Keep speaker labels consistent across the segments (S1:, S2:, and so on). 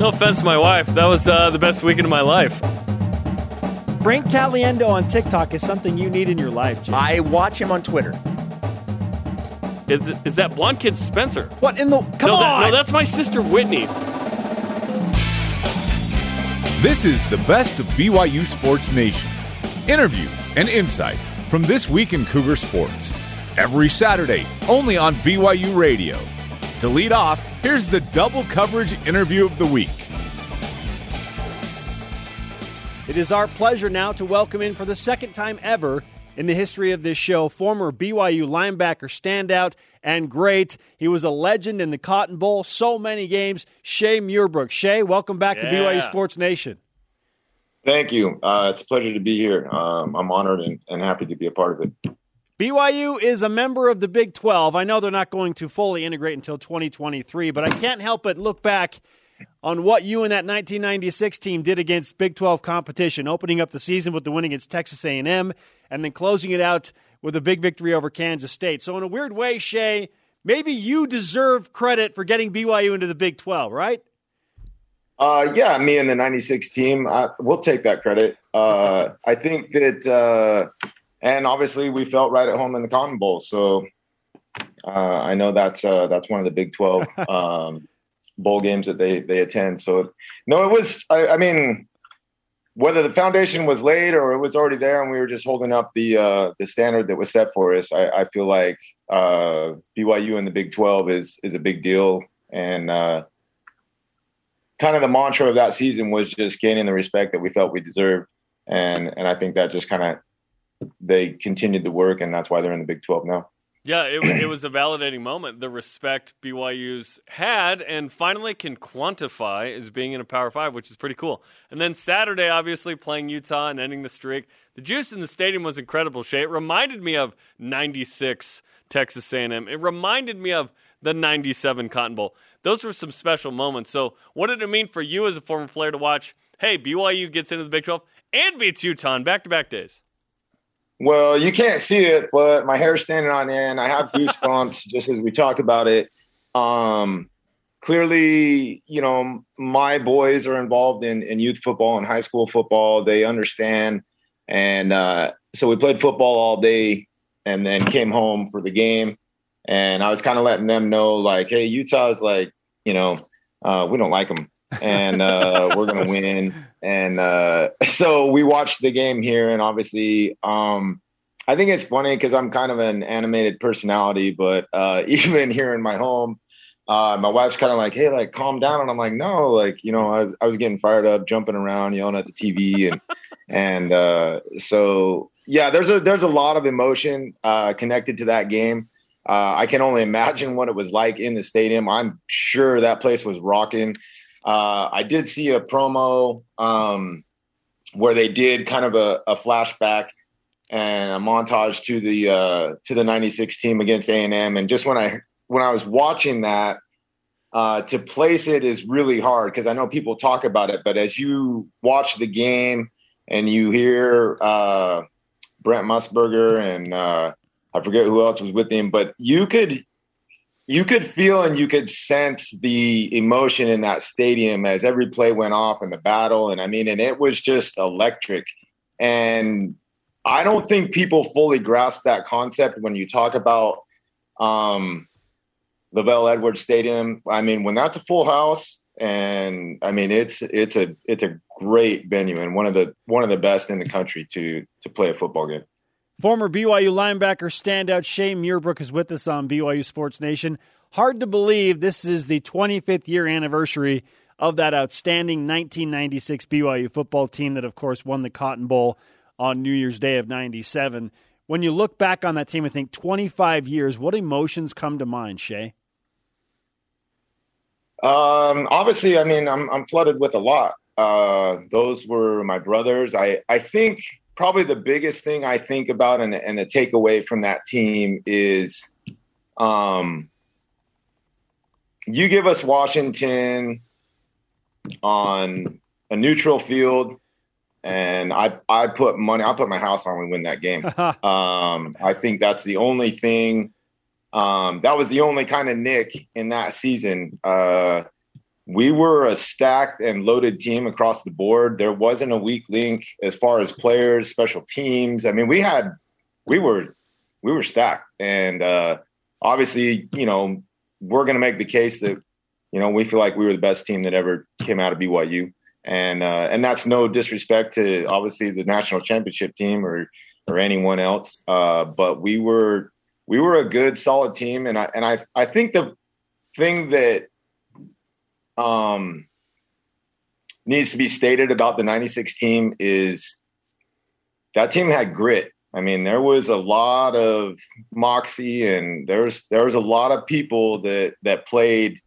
S1: No offense to my wife. That was uh, the best weekend of my life.
S2: Frank Caliendo on TikTok is something you need in your life, Jim.
S3: I watch him on Twitter.
S1: Is, is that blonde kid Spencer?
S2: What in the? Come
S1: no,
S2: on!
S1: that- no, that's my sister Whitney.
S4: This is the best of BYU Sports Nation. Interviews and insight from this week in Cougar Sports. Every Saturday, only on BYU Radio. To lead off, here's the double coverage interview of the week.
S2: It is our pleasure now to welcome in for the second time ever in the history of this show former BYU linebacker standout and great. He was a legend in the Cotton Bowl, so many games. Shay Muirbrook. Shay, welcome back to BYU Sports Nation.
S5: Thank you. Uh, it's a pleasure to be here. Um, I'm honored and, and happy to be a part of it.
S2: BYU is a member of the Big 12. I know they're not going to fully integrate until 2023, but I can't help but look back on what you and that 1996 team did against Big 12 competition, opening up the season with the win against Texas A&M and then closing it out with a big victory over Kansas State. So in a weird way, Shay, maybe you deserve credit for getting BYU into the Big 12, right?
S5: Uh, yeah, me and the 96 team, I, we'll take that credit. Uh, I think that, uh, and obviously we felt right at home in the Cotton Bowl. So uh, I know that's uh, that's one of the Big 12 um, bowl games that they, they attend. So, no, it was, I, I mean, whether the foundation was laid or it was already there and we were just holding up the uh, the standard that was set for us, I, I feel like uh, BYU in the Big 12 is is a big deal. And uh, kind of the mantra of that season was just gaining the respect that we felt we deserved. And and I think that just kind of they continued to work, and that's why they're in the Big 12 now.
S1: Yeah, it, it was a validating moment. The respect BYU's had and finally can quantify as being in a Power Five, which is pretty cool. And then Saturday, obviously playing Utah and ending the streak. The juice in the stadium was incredible. Shay, it reminded me of '96 Texas A&M. It reminded me of the '97 Cotton Bowl. Those were some special moments. So, what did it mean for you as a former player to watch? Hey, BYU gets into the Big 12 and beats Utah in back-to-back days.
S5: Well, you can't see it, but my hair's standing on end. I have goosebumps just as we talk about it. Um, clearly, you know, my boys are involved in, in youth football and high school football. They understand. And uh, so we played football all day and then came home for the game. And I was kind of letting them know, like, hey, Utah is like, you know, uh, we don't like them. And uh, we're gonna win. And uh, so we watched the game here, and obviously, um, I think it's funny because I'm kind of an animated personality, but uh, even here in my home, uh, my wife's kind of like, "Hey, like, calm down," and I'm like, "No, like, you know, I, I was getting fired up, jumping around, yelling at the TV, and and uh, so yeah, there's a there's a lot of emotion uh, connected to that game. Uh, I can only imagine what it was like in the stadium. I'm sure that place was rocking. Uh, I did see a promo um, where they did kind of a, a flashback and a montage to the uh, to the '96 team against A and M. And just when I when I was watching that, uh, to place it is really hard because I know people talk about it, but as you watch the game and you hear uh, Brent Musburger and uh, I forget who else was with him, but you could you could feel and you could sense the emotion in that stadium as every play went off in the battle. And I mean, and it was just electric. And I don't think people fully grasp that concept when you talk about um, LaVell Edwards Stadium. I mean, when that's a full house, and I mean, it's it's a it's a great venue and one of the one of the best in the country to to play a football game.
S2: Former BYU linebacker standout Shane Muirbrook is with us on BYU Sports Nation. Hard to believe this is the 25th year anniversary of that outstanding 1996 BYU football team that, of course, won the Cotton Bowl on New Year's Day of 97. When you look back on that team and think 25 years, what emotions come to mind, Shay?
S5: Um, obviously, I mean, I'm I'm flooded with a lot. Uh, those were my brothers. I I think probably the biggest thing I think about and the, and the takeaway from that team is, um, you give us Washington on a neutral field, and I I put money. I put my house on we win that game. um, I think that's the only thing. Um, that was the only kind of nick in that season. Uh, we were a stacked and loaded team across the board. There wasn't a weak link as far as players, special teams. I mean, we had, we were, we were stacked, and uh, obviously, you know, we're going to make the case that, you know, we feel like we were the best team that ever came out of BYU, and uh, and that's no disrespect to obviously the national championship team or or anyone else, uh, but we were we were a good, solid team, and I and I I think the thing that um, needs to be stated about the 96 team is that team had grit. I mean, there was a lot of moxie and there was there was a lot of people that that played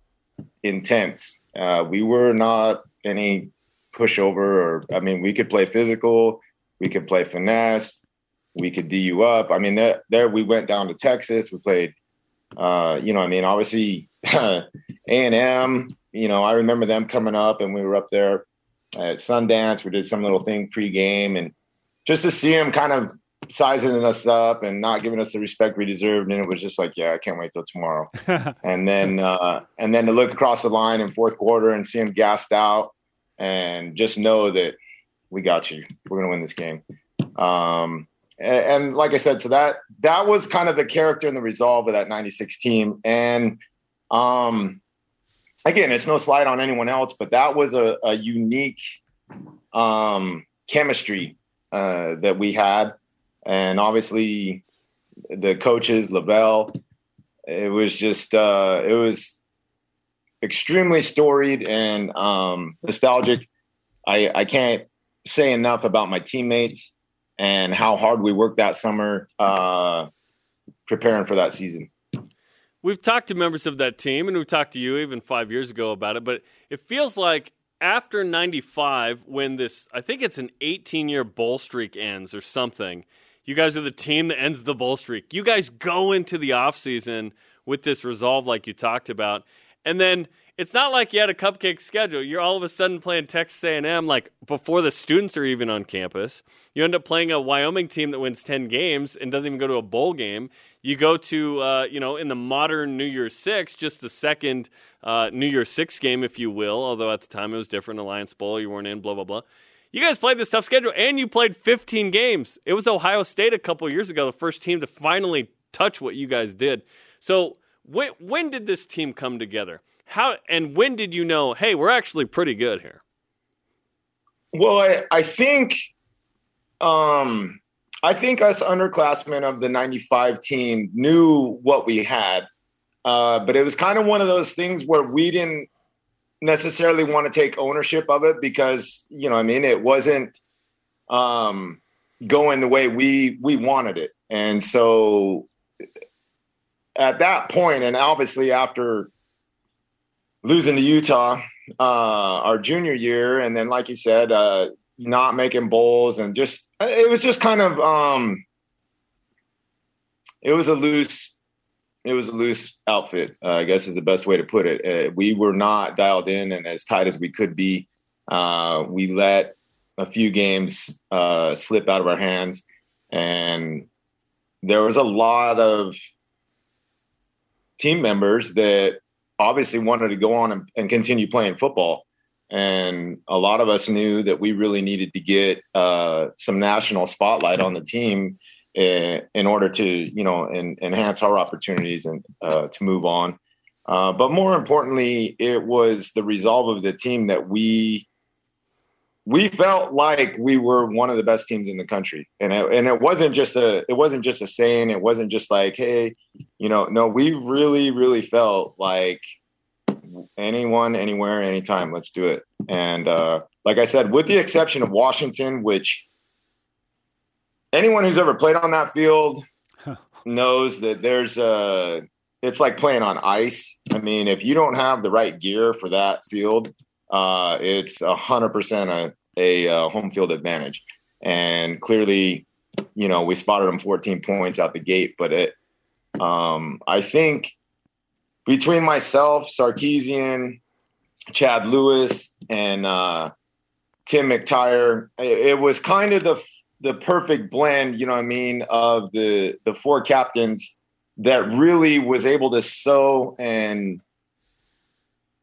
S5: intense. Uh, we were not any pushover or I mean, we could play physical, we could play finesse, we could D you up. I mean, there, there we went down to Texas. We played, uh, you know, I mean, obviously A and M you know, I remember them coming up and we were up there at Sundance. We did some little thing pregame and just to see them kind of sizing us up and not giving us the respect we deserved. And it was just like, yeah, I can't wait till tomorrow. and then, uh, and then to look across the line in fourth quarter and see them gassed out and just know that we got you. We're going to win this game. Um, and, and like I said, so that, that was kind of the character and the resolve of that 96 team. And, um, again, it's no slide on anyone else, but that was a, a unique um, chemistry uh, that we had, and obviously the coaches, LaVell. It was just uh, it was extremely storied and um, nostalgic. I, I can't say enough about my teammates and how hard we worked that summer uh, preparing for that season
S1: we've talked to members of that team, and we've talked to you even five years ago about it. But it feels like after '95, when this, I think it's an 18 year bowl streak ends or something. You guys are the team that ends the bowl streak. You guys go into the offseason with this resolve, like you talked about, and then it's not like you had a cupcake schedule. You're all of a sudden playing Texas A&M like before the students are even on campus. You end up playing a Wyoming team that wins 10 games and doesn't even go to a bowl game. You go to uh, you know in the modern New Year's Six, just the second uh, New Year's Six game, if you will. Although at the time it was different, Alliance Bowl, you weren't in, blah blah blah. You guys played this tough schedule, and you played 15 games. It was Ohio State a couple years ago, the first team to finally touch what you guys did. So when when did this team come together? How and when did you know? Hey, we're actually pretty good here.
S5: Well, I, I think, um, I think us underclassmen of the '95 team knew what we had, uh, but it was kind of one of those things where we didn't necessarily want to take ownership of it because you know, I mean, it wasn't um, going the way we we wanted it, and so at that point, and obviously after losing to Utah uh, our junior year, and then like you said, uh, not making bowls, and just it was just kind of um, it was a loose it was a loose outfit. Uh, I guess is the best way to put it. Uh, we were not dialed in and as tight as we could be. Uh, we let a few games uh, slip out of our hands, and there was a lot of team members that obviously wanted to go on and, and, continue playing football. And a lot of us knew that we really needed to get uh, some national spotlight on the team in, in order to, you know, enhance our opportunities and uh, to move on. Uh, but more importantly, it was the resolve of the team that we we felt like we were one of the best teams in the country, and it, and it wasn't just a it wasn't just a saying. It wasn't just like, hey, you know, no, we really really felt like anyone, anywhere, anytime, let's do it. And uh, like I said, with the exception of Washington, which anyone who's ever played on that field knows that there's a it's like playing on ice. I mean, if you don't have the right gear for that field, uh, it's a hundred percent a, a uh, home field advantage. And clearly, you know, we spotted them 14 points out the gate, but it, um, I think between myself, Sarkisian, Chad Lewis, and uh, Tim McTyer, it, it, was kind of the the perfect blend, you know what I mean, of the the four captains that really was able to sew and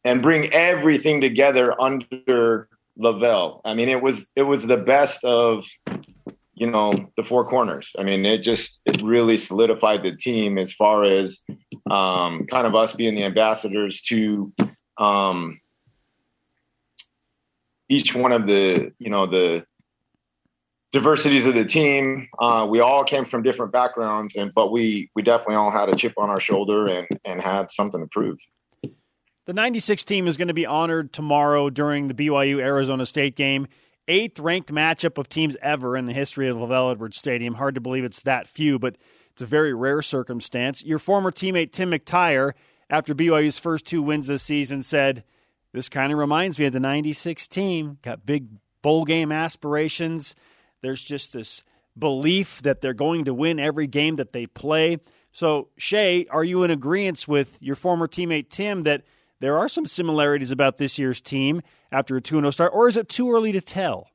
S5: and bring everything together under LaVell. I mean, it was it was the best of you know the four corners. I mean, it just it really solidified the team as far as um, kind of us being the ambassadors to um, each one of the you know the diversities of the team. Uh, we all came from different backgrounds, and but we we definitely all had a chip on our shoulder and and had something to prove.
S2: The 96 team is going to be honored tomorrow during the BYU Arizona State game. Eighth ranked matchup of teams ever in the history of LaVell Edwards Stadium. Hard to believe it's that few, but it's a very rare circumstance. Your former teammate Tim McTyer, after BYU's first two wins this season, said, This kind of reminds me of the 96 team. Got big bowl game aspirations. There's just this belief that they're going to win every game that they play. So, Shay, are you in agreement with your former teammate Tim that there are some similarities about this year's team after a 2 0 start, or is it too early to tell?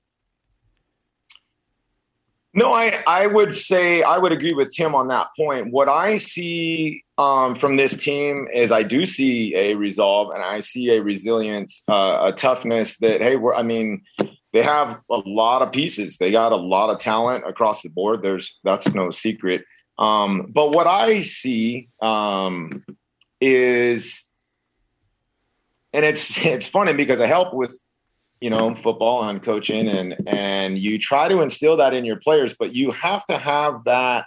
S5: No, I, I would say I would agree with Tim on that point. What I see um, from this team is I do see a resolve and I see a resilience, uh, a toughness that, hey, I mean, they have a lot of pieces. They got a lot of talent across the board. There's that's no secret. Um, but what I see um, is, and it's it's funny because I help with you know football and coaching, and and you try to instill that in your players, but you have to have that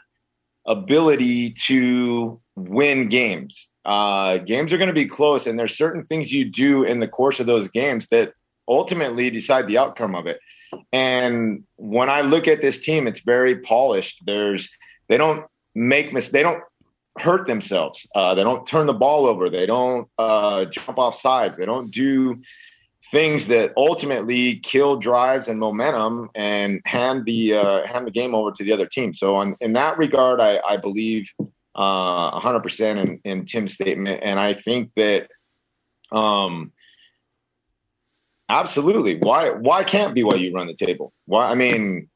S5: ability to win games. Uh, games are going to be close, and there's certain things you do in the course of those games that ultimately decide the outcome of it. And when I look at this team, it's very polished. There's they don't make mis they don't hurt themselves. Uh, they don't turn the ball over. They don't uh, jump off sides. They don't do things that ultimately kill drives and momentum and hand the uh, hand the game over to the other team. So on, in that regard, I, I believe uh, 100% in, in Tim's statement, and I think that um, Absolutely. Why why can't BYU run the table? Why I mean,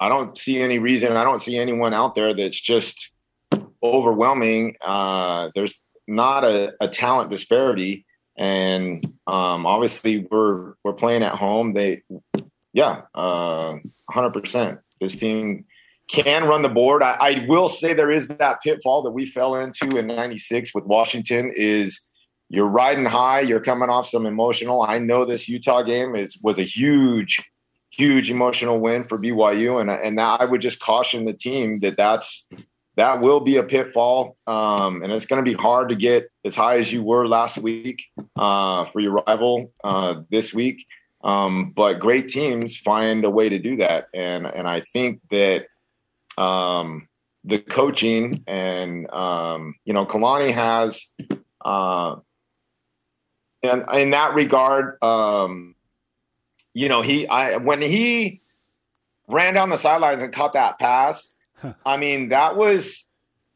S5: I don't see any reason. I don't see anyone out there that's just overwhelming. Uh, there's not a, a, talent disparity, and um, obviously we're we're playing at home. They, yeah, uh, hundred percent. This team can run the board. I, I will say there is that pitfall that we fell into in '96 with Washington. Is you're riding high. You're coming off some emotional. I know this Utah game is was a huge, huge emotional win for BYU, and and now I would just caution the team that that's that will be a pitfall, um, and it's going to be hard to get as high as you were last week uh, for your rival uh, this week. Um, but great teams find a way to do that, and and I think that um, the coaching and um, you know Kalani has uh, and in that regard, um, you know, he I when he ran down the sidelines and caught that pass, I mean, that was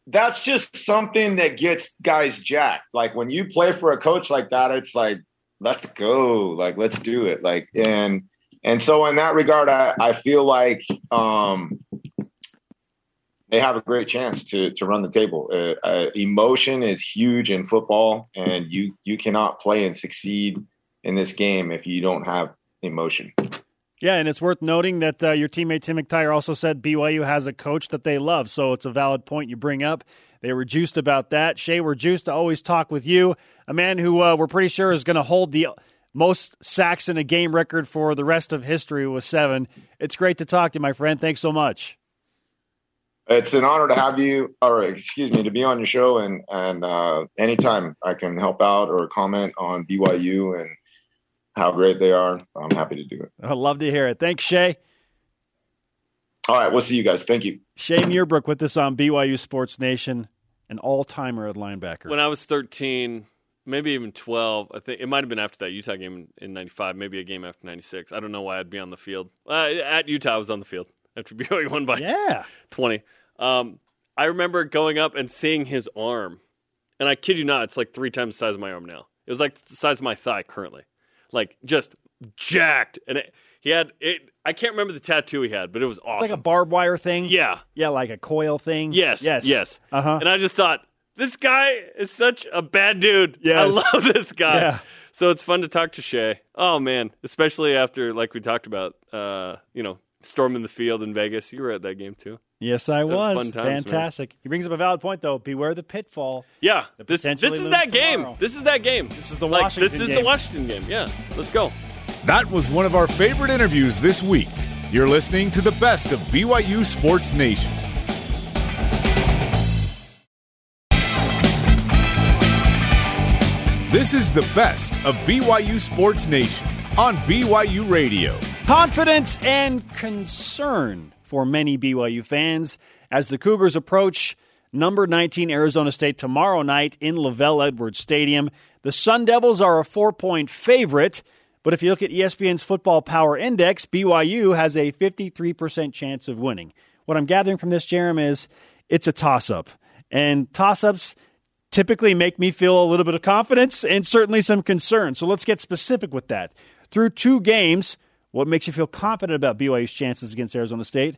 S5: that's just something that gets guys jacked. Like when you play for a coach like that, it's like, let's go, like let's do it. Like and and so in that regard, I, I feel like um, they have a great chance to to run the table. Uh, uh, emotion is huge in football, and you you cannot play and succeed in this game if you don't have emotion.
S2: Yeah, and it's worth noting that uh, your teammate Tim McTyer also said BYU has a coach that they love, so it's a valid point you bring up. They were juiced about that. Shay, we're juiced to always talk with you, a man who uh, we're pretty sure is going to hold the most sacks in a game record for the rest of history with seven. It's great to talk to you, my friend. Thanks so much.
S5: It's an honor to have you, or excuse me, to be on your show. And and uh, anytime I can help out or comment on BYU and how great they are, I'm happy to do it.
S2: I'd love to hear it. Thanks, Shay.
S5: All right, we'll see you guys. Thank you.
S2: Shay Muirbrook with us on BYU Sports Nation, an all timer at linebacker.
S1: When I was 13, maybe even 12, I think it might have been after that Utah game in, 95, maybe a game after 96. I don't know why I'd be on the field. Uh, at Utah, I was on the field after BYU won by
S2: yeah.
S1: 20. Um, I remember going up and seeing his arm, and I kid you not, it's like three times the size of my arm now. It was like the size of my thigh currently, like just jacked. And it, he had it. I can't remember the tattoo he had, but it was awesome.
S2: Like a barbed wire thing.
S1: Yeah,
S2: yeah, like a coil thing.
S1: Yes, yes, yes. Uh huh. And I just thought this guy is such a bad dude.
S2: Yeah,
S1: I love this guy.
S2: Yeah.
S1: So it's fun to talk to Shay. Oh man, especially after like we talked about, uh, you know, storming the field in Vegas. You were at that game too.
S2: Yes, I
S1: was
S2: was.
S1: fun times, man.
S2: Fantastic. He brings up a valid point, though. Beware the pitfall.
S1: Yeah, this this is that game.
S2: tomorrow.
S1: This is that game.
S2: This is the
S1: like,
S2: Washington
S1: This is
S2: game.
S1: the Washington game. Yeah, let's go.
S4: That was one of our favorite interviews this week. You're listening to the best of BYU Sports Nation. This is the best of BYU Sports Nation on BYU Radio.
S2: Confidence and concern for many BYU fans as the Cougars approach number 19 Arizona State tomorrow night in LaVell Edwards Stadium. The Sun Devils are a four point favorite, but if you look at ESPN's Football Power Index, BYU has a 53% chance of winning. What I'm gathering from this, Jarom, is it's a toss up. And toss ups typically make me feel a little bit of confidence and certainly some concern. So let's get specific with that. Through two games, what makes you feel confident about BYU's chances against Arizona State,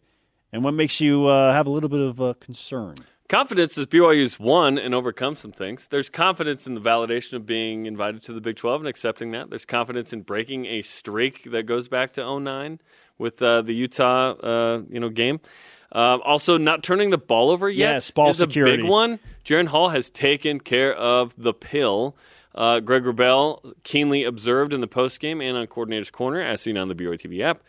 S2: and what makes you uh, have a little bit of uh, concern?
S1: Confidence is BYU's won and overcome some things. There's confidence in the validation of being invited to the Big 12 and accepting that. There's confidence in breaking a streak that goes back to 09 with uh, the Utah uh, you know game. Uh, also, not turning the ball over yet
S2: Yes, ball
S1: is
S2: security.
S1: a big one. Jaren Hall has taken care of the pill. Uh, Greg Wrubell keenly observed in the postgame and on Coordinator's Corner, as seen on the BYU TV app,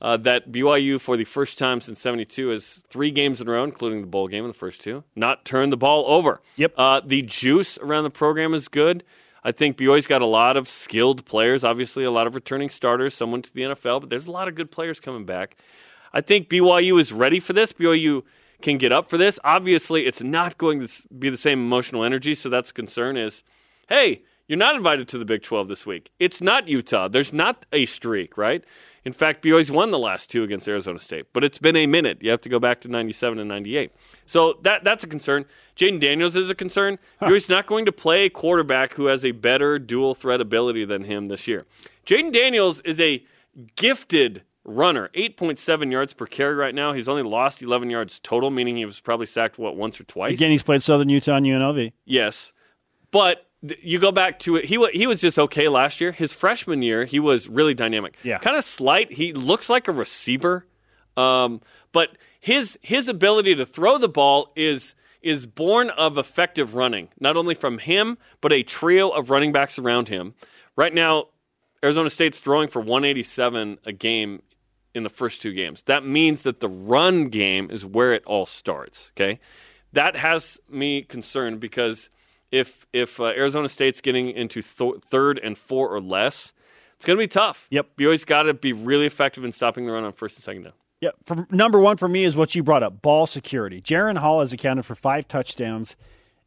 S1: uh, that BYU, for the first time since 72, has three games in a row, including the bowl game in the first two, not turned the ball over.
S2: Yep.
S1: Uh, the juice around the program is good. I think BYU's got a lot of skilled players, obviously, a lot of returning starters, someone to the NFL, but there's a lot of good players coming back. I think BYU is ready for this. BYU can get up for this. Obviously, it's not going to be the same emotional energy, so that's a concern is, hey, you're not invited to the Big 12 this week. It's not Utah. There's not a streak, right? In fact, BYU's won the last two against Arizona State, but it's been a minute. You have to go back to 97 and 98. So that that's a concern. Jayden Daniels is a concern. BYU's not going to play a quarterback who has a better dual threat ability than him this year. Jayden Daniels is a gifted runner, 8.7 yards per carry right now. He's only lost 11 yards total, meaning he was probably sacked, what, once or twice?
S2: Again, he's played Southern Utah and UNLV.
S1: Yes, but you go back to it. He he was just okay last year. His freshman year, he was really dynamic.
S2: Yeah.
S1: kind of slight. He looks like a receiver, um, but his his ability to throw the ball is is born of effective running, not only from him but a trio of running backs around him. Right now, Arizona State's throwing for 187 a game in the first two games. That means that the run game is where it all starts. Okay, that has me concerned because if if uh, Arizona State's getting into th- third and four or less, it's going to be tough.
S2: Yep.
S1: you always got to be really effective in stopping the run on first and second down.
S2: Yeah, for, number one for me is what you brought up: ball security. Jaren Hall has accounted for five touchdowns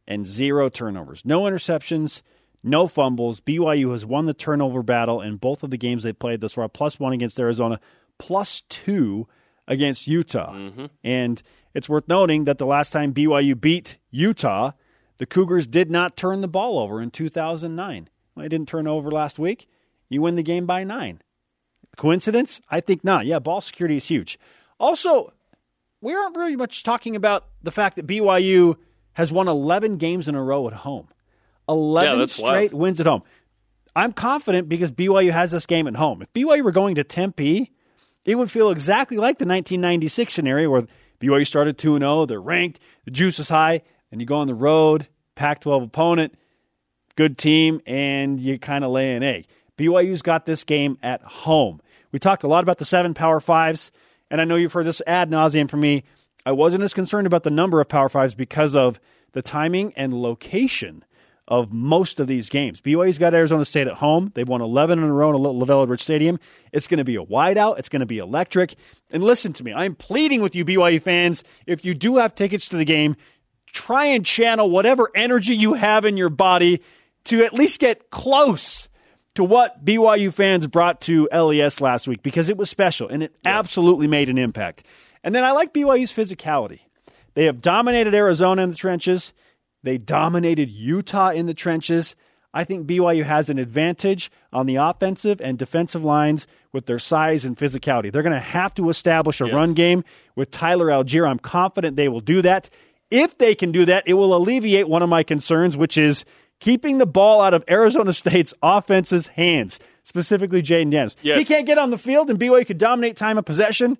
S2: and zero turnovers, no interceptions, no fumbles. BYU has won the turnover battle in both of the games they played thus far. Plus one against Arizona, plus two against Utah. And it's worth noting that the last time BYU beat Utah, the Cougars did not turn the ball over in 2009. They didn't turn over last week. You win the game by nine. Coincidence? I think not. Yeah, ball security is huge. Also, we aren't really much talking about the fact that BYU has won 11 games in a row at home. 11
S1: Yeah,
S2: straight
S1: wild.
S2: wins at home. I'm confident because BYU has this game at home. If BYU were going to Tempe, it would feel exactly like the 1996 scenario where BYU started 2 0, they're ranked, the juice is high, and you go on the road, Pac 12 opponent, good team, and you kind of lay an egg. BYU's got this game at home. We talked a lot about the seven Power Fives, and I know you've heard this ad nauseum from me. I wasn't as concerned about the number of Power Fives because of the timing and location of most of these games. BYU's got Arizona State at home. They've won 11 in a row in LaVell Edwards Stadium. It's going to be a wideout. It's going to be electric. And listen to me, I'm pleading with you, BYU fans, if you do have tickets to the game, try and channel whatever energy you have in your body to at least get close to what BYU fans brought to LES last week because it was special and it absolutely made an impact. And then I like BYU's physicality. They have dominated Arizona in the trenches. They dominated Utah in the trenches. I think BYU has an advantage on the offensive and defensive lines with their size and physicality. They're going to have to establish a run game with Tyler Allgeier. I'm confident they will do that. If they can do that, it will alleviate one of my concerns, which is keeping the ball out of Arizona State's offense's hands, specifically Jayden Daniels.
S1: Yes.
S2: If he can't get on the field and BYU could dominate time of possession,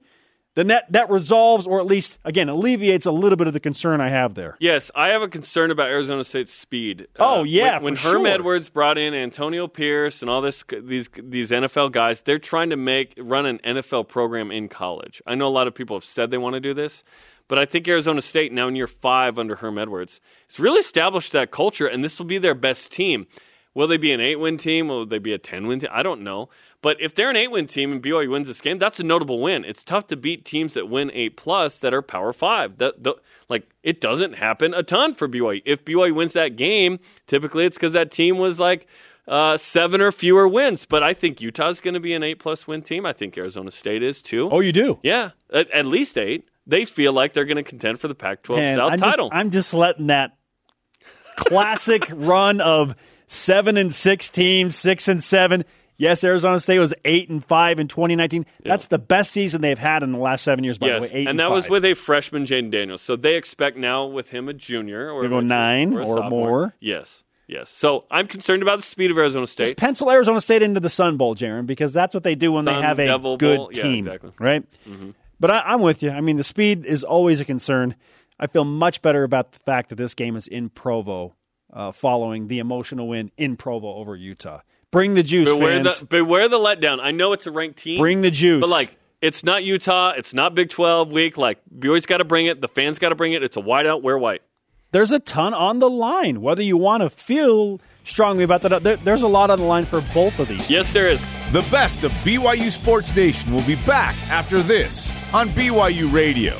S2: then that, that resolves or at least, again, alleviates a little bit of the concern I have there.
S1: Yes, I have a concern about Arizona State's speed.
S2: Uh, oh, yeah,
S1: when, Herm
S2: sure.
S1: Edwards brought in Antonio Pierce and all this these these NFL guys, they're trying to make run an NFL program in college. I know a lot of people have said they want to do this, but I think Arizona State now in year five under Herm Edwards has really established that culture, and this will be their best team. Will they be an eight win team? Will they be a 10 win team? I don't know. But if they're an eight win team and BYU wins this game, that's a notable win. It's tough to beat teams that win eight plus that are power five. That, the, like, it doesn't happen a ton for BYU. If BYU wins that game, typically it's because that team was like uh, seven or fewer wins. But I think Utah's going to be an eight plus win team. I think Arizona State is too.
S2: Oh, you do?
S1: Yeah, at, at least eight. They feel like they're going to contend for the Pac 12
S2: Man,
S1: South
S2: I'm
S1: title.
S2: Just, I'm just letting that classic run of seven and six teams, six and seven. Yes, Arizona State was eight and five in 2019. That's the best season they've had in the last seven years. By
S1: yes,
S2: the way, eight and,
S1: and that was with a freshman, Jayden Daniels. So they expect now with him a junior or
S2: They go nine
S1: a
S2: or more.
S1: Yes, yes. So I'm concerned about the speed of Arizona
S2: Just
S1: State.
S2: pencil Arizona State into the Sun Bowl, Jaron, because that's what they do when
S1: Sun
S2: they have a
S1: Devil
S2: good
S1: Bowl. Yeah,
S2: team,
S1: exactly.
S2: right? Mm-hmm. But I, I'm with you. I mean, the speed is always a concern. I feel much better about the fact that this game is in Provo, uh, following the emotional win in Provo over Utah. Bring the juice,
S1: Beware
S2: fans.
S1: the beware the letdown. I know it's a ranked team.
S2: Bring the juice.
S1: But like, it's not Utah. It's not Big Twelve week. Like, BYU's got to bring it. The fans got to bring it. It's a whiteout. Wear white.
S2: there's a ton on the line. Whether you want to feel strongly about that, there, there's a lot on the line for both of these.
S1: Yes, there is.
S4: The best of BYU Sports Nation will be back after this on BYU Radio.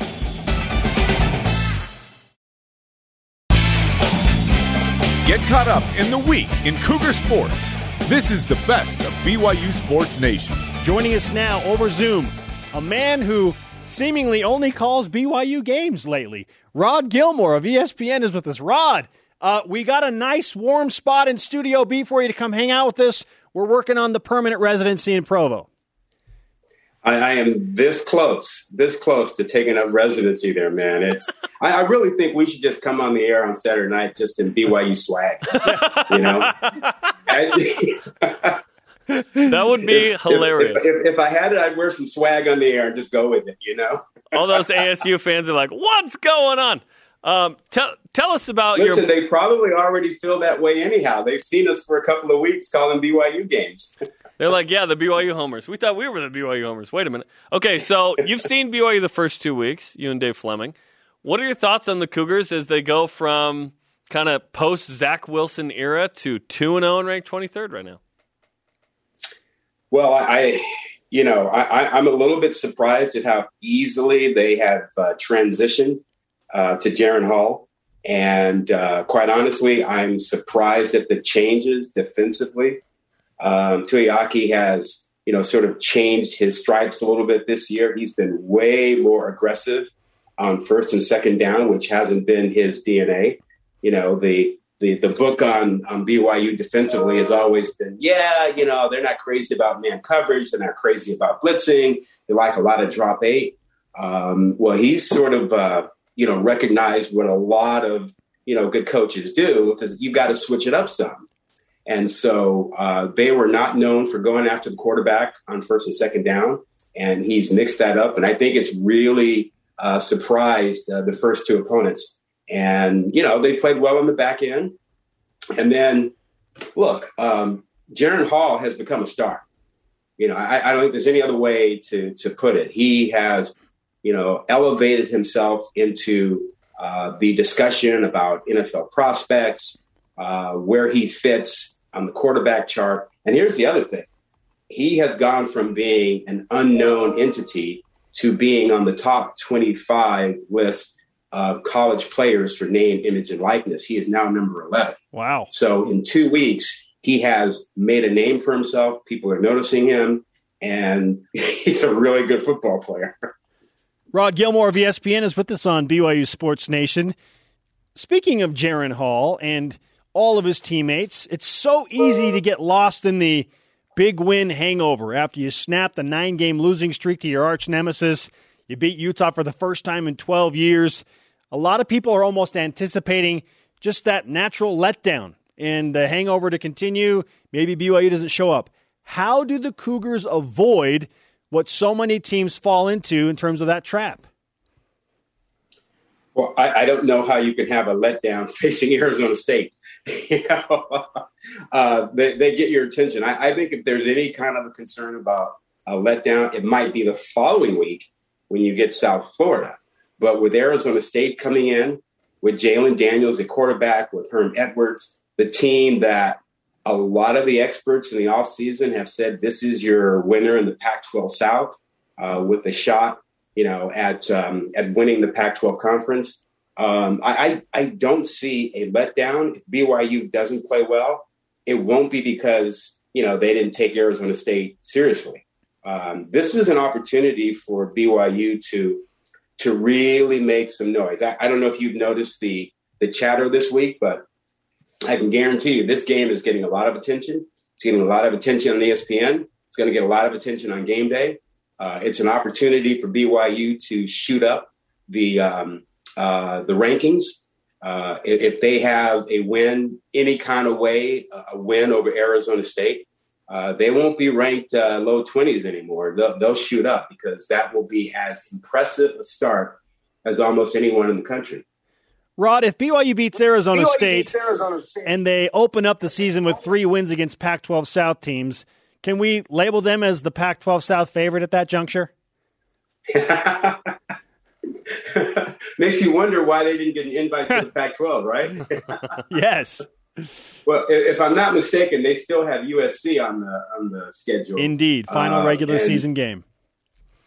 S4: Get caught up in the week in Cougar Sports. This is the best of BYU Sports Nation.
S2: Joining us now over Zoom, a man who seemingly only calls BYU games lately. Rod Gilmore of ESPN is with us. Rod, uh, we got a nice warm spot in Studio B for you to come hang out with us. We're working on the permanent residency in Provo.
S3: I, I am this close, this close to taking up residency there, man. It's I, I really think we should just come on the air on Saturday night just in BYU swag. You know, I-
S1: That would be
S3: if-
S1: hilarious.
S3: If, if, if I had it, I'd wear some swag on the air and just go with it. You know,
S1: All those ASU fans are like, "What's going on?" Um, tell tell us about
S3: listen,
S1: your.
S3: they probably already feel that way anyhow. They've seen us for a couple of weeks calling BYU games.
S1: They're like, "Yeah, the BYU homers." We thought we were the BYU homers. Wait a minute. Okay, so you've seen BYU the first two weeks. You and Dave Fleming. What are your thoughts on the Cougars as they go from kind of post Zach Wilson era to two and zero and ranked twenty third right now?
S3: Well, I, you know, I, I, I'm a little bit surprised at how easily they have uh, transitioned uh, to Jaren Hall. And uh, quite honestly, I'm surprised at the changes defensively. Um, Tuiaki has, you know, sort of changed his stripes a little bit this year. He's been way more aggressive on first and second down, which hasn't been his DNA. You know, the the the book on on BYU defensively has always been, yeah, you know, they're not crazy about man coverage, they're not crazy about blitzing, they like a lot of drop eight. Um, well, he's sort of uh, you know recognized what a lot of you know good coaches do. Says you've got to switch it up some. And so uh, they were not known for going after the quarterback on first and second down, and he's mixed that up. And I think it's really uh, surprised uh, the first two opponents. And you know they played well on the back end. And then look, um, Jaren Hall has become a star. You know, I, I don't think there's any other way to to put it. He has, you know, elevated himself into uh, the discussion about NFL prospects, uh, where he fits on the quarterback chart. And here's the other thing: he has gone from being an unknown entity to being on the top 25 list of college players for name, image, and likeness. He is now number 11.
S2: Wow.
S3: So in two weeks, he has made a name for himself. People are noticing him, and he's a really good football player.
S2: Rod Gilmore of ESPN is with us on BYU Sports Nation. Speaking of Jaren Hall and all of his teammates, it's so easy to get lost in the big win hangover after you snap the nine game losing streak to your arch nemesis. You beat Utah for the first time in 12 years. A lot of people are almost anticipating just that natural letdown and the hangover to continue, maybe BYU doesn't show up. How do the Cougars avoid what so many teams fall into in terms of that trap?
S3: Well, I, I don't know how you can have a letdown facing Arizona State. you know, uh, they, they, get your attention. I, I, think if there's any kind of a concern about a letdown, it might be the following week when you get South Florida. But with Arizona State coming in, with Jalen Daniels, a quarterback, with Herm Edwards, the team that a lot of the experts in the offseason have said this is your winner in the Pac 12 South uh, with a shot, you know, at, um, at winning the Pac 12 conference. Um, I, I don't see a letdown if BYU doesn't play well. It won't be because you know they didn't take Arizona State seriously. Um, this is an opportunity for BYU to to really make some noise. I, I don't know if you've noticed the the chatter this week, but I can guarantee you this game is getting a lot of attention. It's getting a lot of attention on ESPN. It's going to get a lot of attention on game day. Uh, it's an opportunity for BYU to shoot up the um, uh, the rankings. Uh, if, they have a win any kind of way, a win over Arizona State, uh, they won't be ranked uh, low 20s anymore. They'll, they'll, shoot up because that will be as impressive a start as almost anyone in the country.
S2: Rod, if BYU beats Arizona, BYU State, beats Arizona State and they open up the season with three wins against Pac 12 South teams, can we label them as the Pac 12 South favorite at that juncture?
S3: Makes you wonder why they didn't get an invite to the Pac-12, right?
S2: yes.
S3: Well, if I'm not mistaken, they still have USC on the on the schedule.
S2: Indeed, final uh, regular and, season game.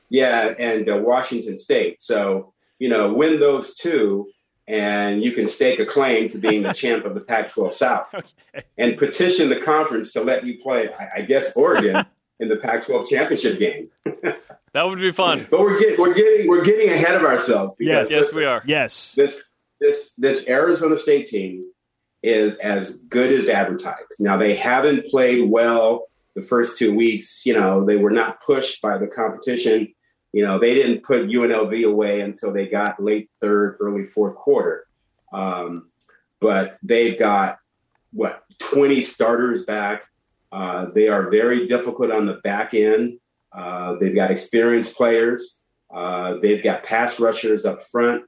S3: Yeah, and uh, Washington State. So you know, win those two, and you can stake a claim to being the champ of the Pac-12 South, okay. and petition the conference to let you play. I, I guess Oregon in the Pac-12 championship game.
S1: That would be fun.
S3: But we're getting we're getting we're getting ahead of ourselves.
S1: Yes, yes, we are.
S2: Yes,
S3: this this this Arizona State team is as good as advertised. Now they haven't played well the first two weeks. You know they were not pushed by the competition. You know they didn't put UNLV away until they got late third, early fourth quarter. Um, but they've got what twenty starters back. Uh, they are very difficult on the back end. Uh, they've got experienced players. Uh, they've got pass rushers up front.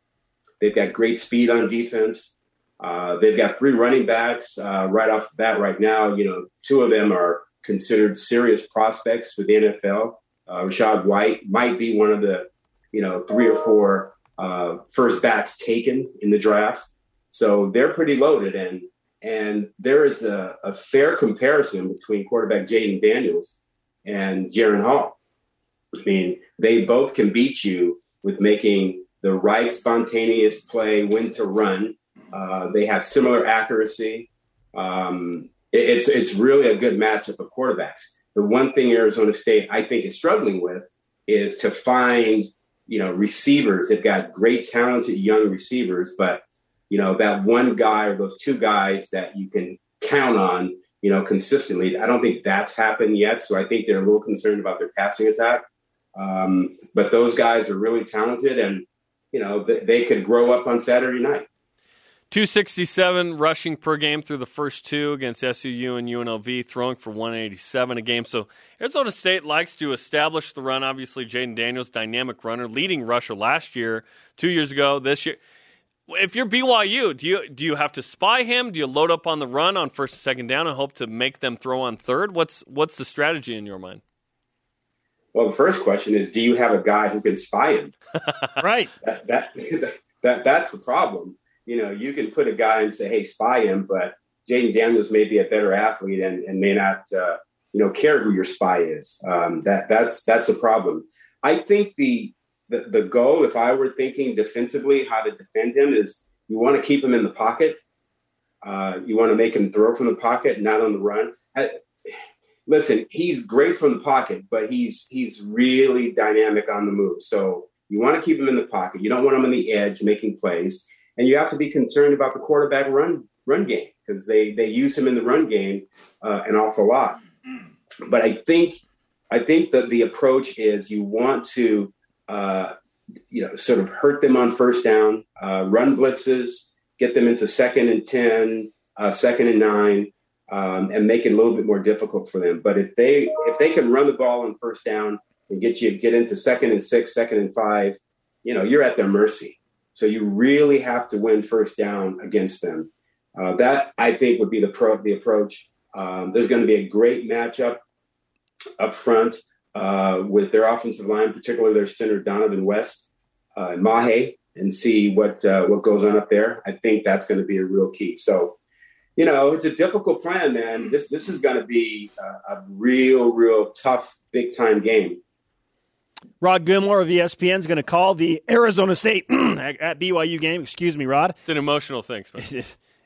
S3: They've got great speed on defense. Uh, they've got three running backs uh, right off the bat right now. You know, two of them are considered serious prospects for the NFL. Uh, Rachaad White might be one of the, you know, three or four uh, first backs taken in the draft. So they're pretty loaded, and and there is a, a fair comparison between quarterback Jayden Daniels and Jaren Hall. I mean, they both can beat you with making the right spontaneous play, when to run. Uh, they have similar accuracy. Um, it, it's it's really a good matchup of quarterbacks. The one thing Arizona State I think is struggling with is to find you know receivers. They've got great talented young receivers, but you know that one guy or those two guys that you can count on you know, consistently. I don't think that's happened yet. So I think they're a little concerned about their passing attack. Um, but those guys are really talented and, you know, th- they could grow up on Saturday night.
S1: 267 rushing per game through the first two against SUU and UNLV, throwing for 187 a game. So Arizona State likes to establish the run. Obviously, Jayden Daniels, dynamic runner, leading rusher last year, two years ago, this year if you're BYU, do you do you have to spy him? Do you load up on the run on first and second down and hope to make them throw on third? What's what's the strategy in your mind?
S3: Well, the first question is, do you have a guy who can spy him?
S2: right.
S3: That, that, that that's the problem. You know, you can put a guy and say, "Hey, spy him," but Jayden Daniels may be a better athlete and, and may not, uh, you know, care who your spy is. Um, that that's that's a problem. I think the the, the goal, if I were thinking defensively, how to defend him is you want to keep him in the pocket. Uh, you want to make him throw from the pocket, not on the run. I, listen, he's great from the pocket, but he's he's really dynamic on the move. So you want to keep him in the pocket. You don't want him on the edge making plays, and you have to be concerned about the quarterback run run game because they they use him in the run game uh, an awful lot. But I think I think that the approach is you want to uh, you know, sort of hurt them on first down, uh, run blitzes, get them into second and 10, uh, second and nine, um, and make it a little bit more difficult for them. But if they if they can run the ball on first down and get you get into second and six, second and five, you know you're at their mercy. So you really have to win first down against them. Uh, that I think would be the pro the approach. Um, there's going to be a great matchup up front uh, with their offensive line, particularly their center Donovan West uh, and Mahe, and see what uh, what goes on up there. I think that's going to be a real key. So, you know, it's a difficult plan, man. This this is going to be a, a real, real tough, big time game.
S2: Rod Gilmore of ESPN is going to call the Arizona State at BYU game. Excuse me, Rod.
S1: It's an emotional thing.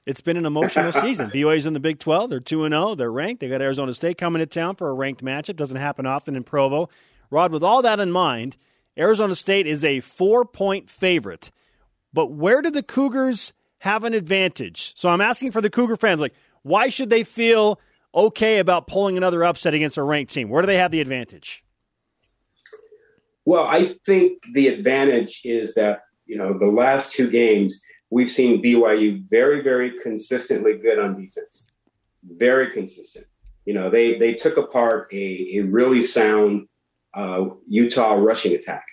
S2: It's been an emotional season. BYU's in the Big 12. They're 2 0. They're ranked. They got Arizona State coming to town for a ranked matchup. Doesn't happen often in Provo. Rod, with all that in mind, Arizona State is a four point favorite. But where do the Cougars have an advantage? So I'm asking for the Cougar fans, like, why should they feel okay about pulling another upset against a ranked team? Where do they have the advantage?
S3: Well, I think the advantage is that, you know, the last two games, we've seen BYU very, very consistently good on defense. Very consistent. You know, they they took apart a, a really sound uh, Utah rushing attack.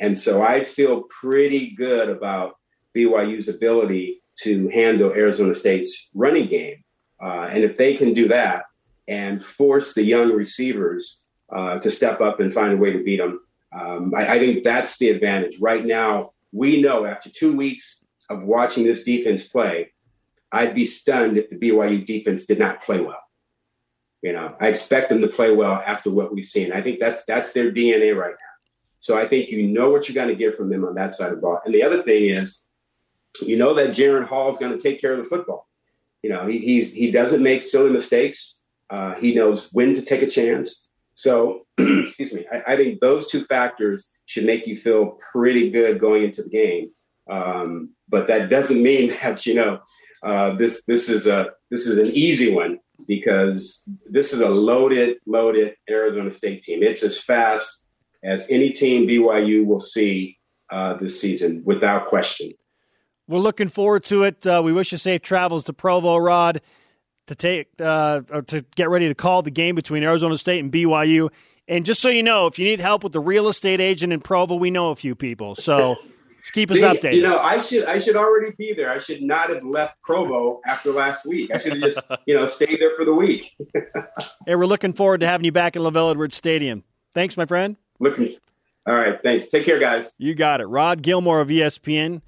S3: And so I feel pretty good about BYU's ability to handle Arizona State's running game. Uh, and if they can do that and force the young receivers uh, to step up and find a way to beat them, um, I, I, think that's the advantage. Right now, we know after two weeks of watching this defense play, I'd be stunned if the BYU defense did not play well. You know, I expect them to play well after what we've seen. I think that's that's their DNA right now. So I think you know what you're going to get from them on that side of the ball. And the other thing is, you know that Jaren Hall is going to take care of the football. You know, he, he's he doesn't make silly mistakes. Uh, he knows when to take a chance. So, excuse me. I, I, think those two factors should make you feel pretty good going into the game. Um, but that doesn't mean that you know uh, this this is a this is an easy one because this is a loaded loaded Arizona State team. It's as fast as any team BYU will see uh, this season, without question.
S2: We're looking forward to it. Uh, we wish you safe travels to Provo, Rod, to take uh, to get ready to call the game between Arizona State and BYU. And just so you know, if you need help with the real estate agent in Provo, we know a few people. So. Just keep us updated.
S3: You know, I should I should already be there. I should not have left Provo after last week. I should have just you know stayed there for the week.
S2: hey, we're looking forward to having you back at LaVell Edwards Stadium. Thanks, my friend.
S3: Looking. All right. Thanks. Take care, guys.
S2: You got it. Rod Gilmore of ESPN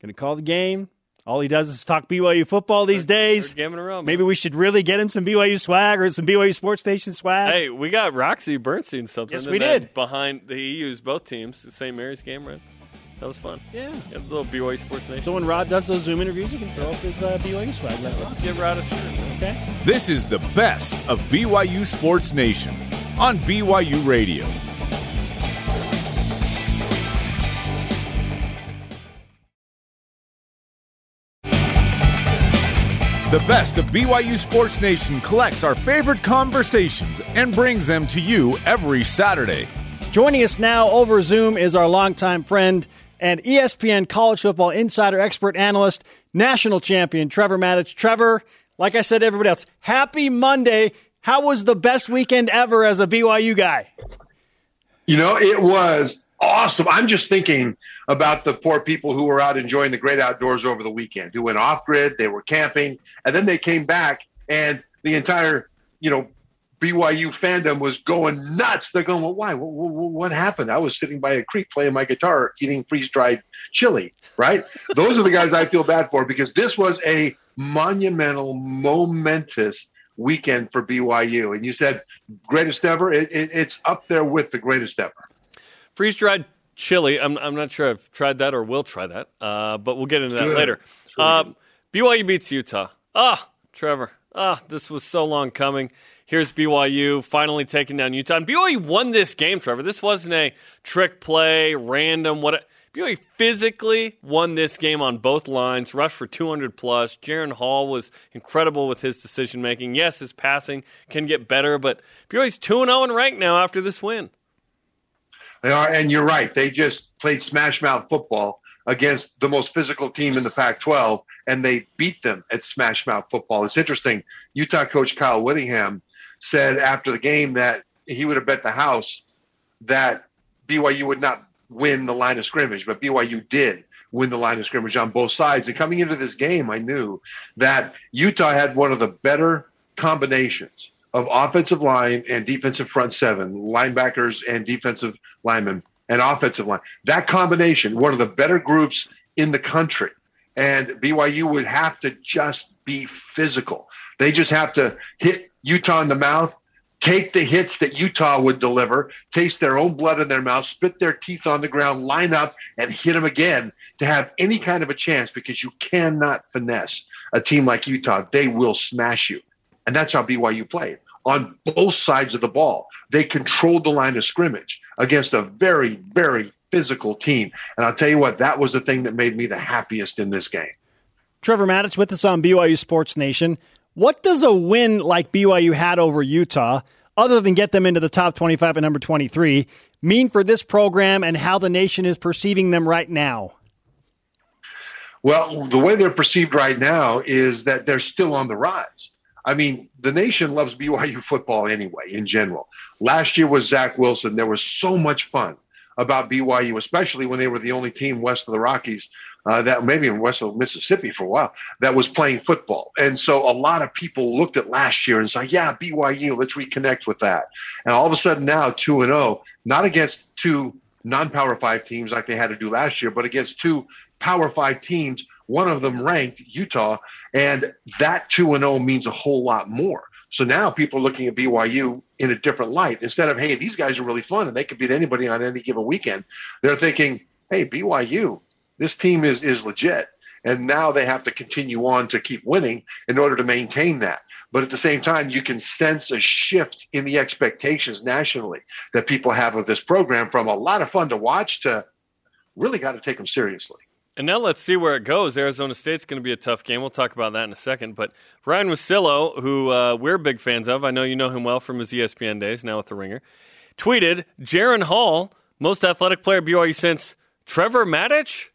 S2: going to call the game. All he does is talk BYU football these days.
S1: game in a row,
S2: Maybe we should really get him some BYU swag or some BYU Sports Station swag.
S1: Hey, we got Roxy Bernstein something.
S2: Yes, we did.
S1: Behind the used both teams, the St. Mary's game, right? That was fun.
S2: Yeah.
S1: yeah a little BYU Sports Nation.
S2: So when Rod does those Zoom interviews, you can throw up his uh, BYU swag.
S1: Let's give Rod a shirt.
S2: Okay.
S4: This is the best of BYU Sports Nation on BYU Radio. The best of BYU Sports Nation collects our favorite conversations and brings them to you every Saturday.
S2: Joining us now over Zoom is our longtime friend and ESPN college football insider expert analyst, national champion Trevor Matich. Trevor, like I said to everybody else, happy Monday. How was the best weekend ever as a BYU guy?
S6: You know, it was awesome. I'm just thinking about the poor people who were out enjoying the great outdoors over the weekend, who went off grid, they were camping, and then they came back and the entire, you know, BYU fandom was going nuts. They're going, well, why? What, what, what happened? I was sitting by a creek playing my guitar, eating freeze dried chili, right? Those are the guys I feel bad for because this was a monumental, momentous weekend for BYU. And you said greatest ever. It, it, it's up there with the greatest ever.
S1: Freeze dried chili. I'm, I'm not sure I've tried that or will try that, uh, but we'll get into that
S6: Good.
S1: later. Um, BYU beats Utah. Ah, Trevor. Ah, this was so long coming. Here's BYU finally taking down Utah. And BYU won this game, Trevor. This wasn't a trick play, random. What BYU physically won this game on both lines, rushed for 200 plus. Jaren Hall was incredible with his decision making. Yes, his passing can get better, but BYU's 2 0 in rank now after this win.
S6: They are, and you're right. They just played smash mouth football against the most physical team in the Pac 12 and they beat them at Smash Mouth football. It's interesting. Utah coach Kyle Whittingham said after the game that he would have bet the house that BYU would not win the line of scrimmage, but BYU did win the line of scrimmage on both sides. And coming into this game, I knew that Utah had one of the better combinations of offensive line and defensive front seven, linebackers and defensive linemen and offensive line. That combination, one of the better groups in the country. And BYU would have to just be physical. They just have to hit Utah in the mouth, take the hits that Utah would deliver, taste their own blood in their mouth, spit their teeth on the ground, line up, and hit them again to have any kind of a chance because you cannot finesse a team like Utah. They will smash you. And that's how BYU played on both sides of the ball. They controlled the line of scrimmage against a very, very physical team. And I'll tell you what, that was the thing that made me the happiest in this game.
S2: Trevor Matich with us on BYU Sports Nation. What does a win like BYU had over Utah, other than get them into the top 25 at number 23, mean for this program and how the nation is perceiving them right now?
S6: Well, the way they're perceived right now is that they're still on the rise. I mean, the nation loves BYU football anyway, in general. Last year was Zach Wilson. There was so much fun about BYU, especially when they were the only team west of the Rockies, uh, that maybe in west of Mississippi for a while, that was playing football. And so a lot of people looked at last year and said, yeah, BYU, let's reconnect with that. And all of a sudden now, 2 and 0, not against two non power five teams like they had to do last year, but against two power five teams, one of them ranked Utah. And that 2 and 0 means a whole lot more. So now people are looking at BYU in a different light. Instead of, hey, these guys are really fun and they could beat anybody on any given weekend, they're thinking, hey, BYU, this team is, is legit. And now they have to continue on to keep winning in order to maintain that. But at the same time, you can sense a shift in the expectations nationally that people have of this program from a lot of fun to watch to really got to take them seriously.
S1: And now let's see where it goes. Arizona State's going to be a tough game. We'll talk about that in a second. But Ryan Russillo, who uh, we're big fans of, I know you know him well from his ESPN days, now with the Ringer, tweeted Jaren Hall, most athletic player BYU since Trevor Matich.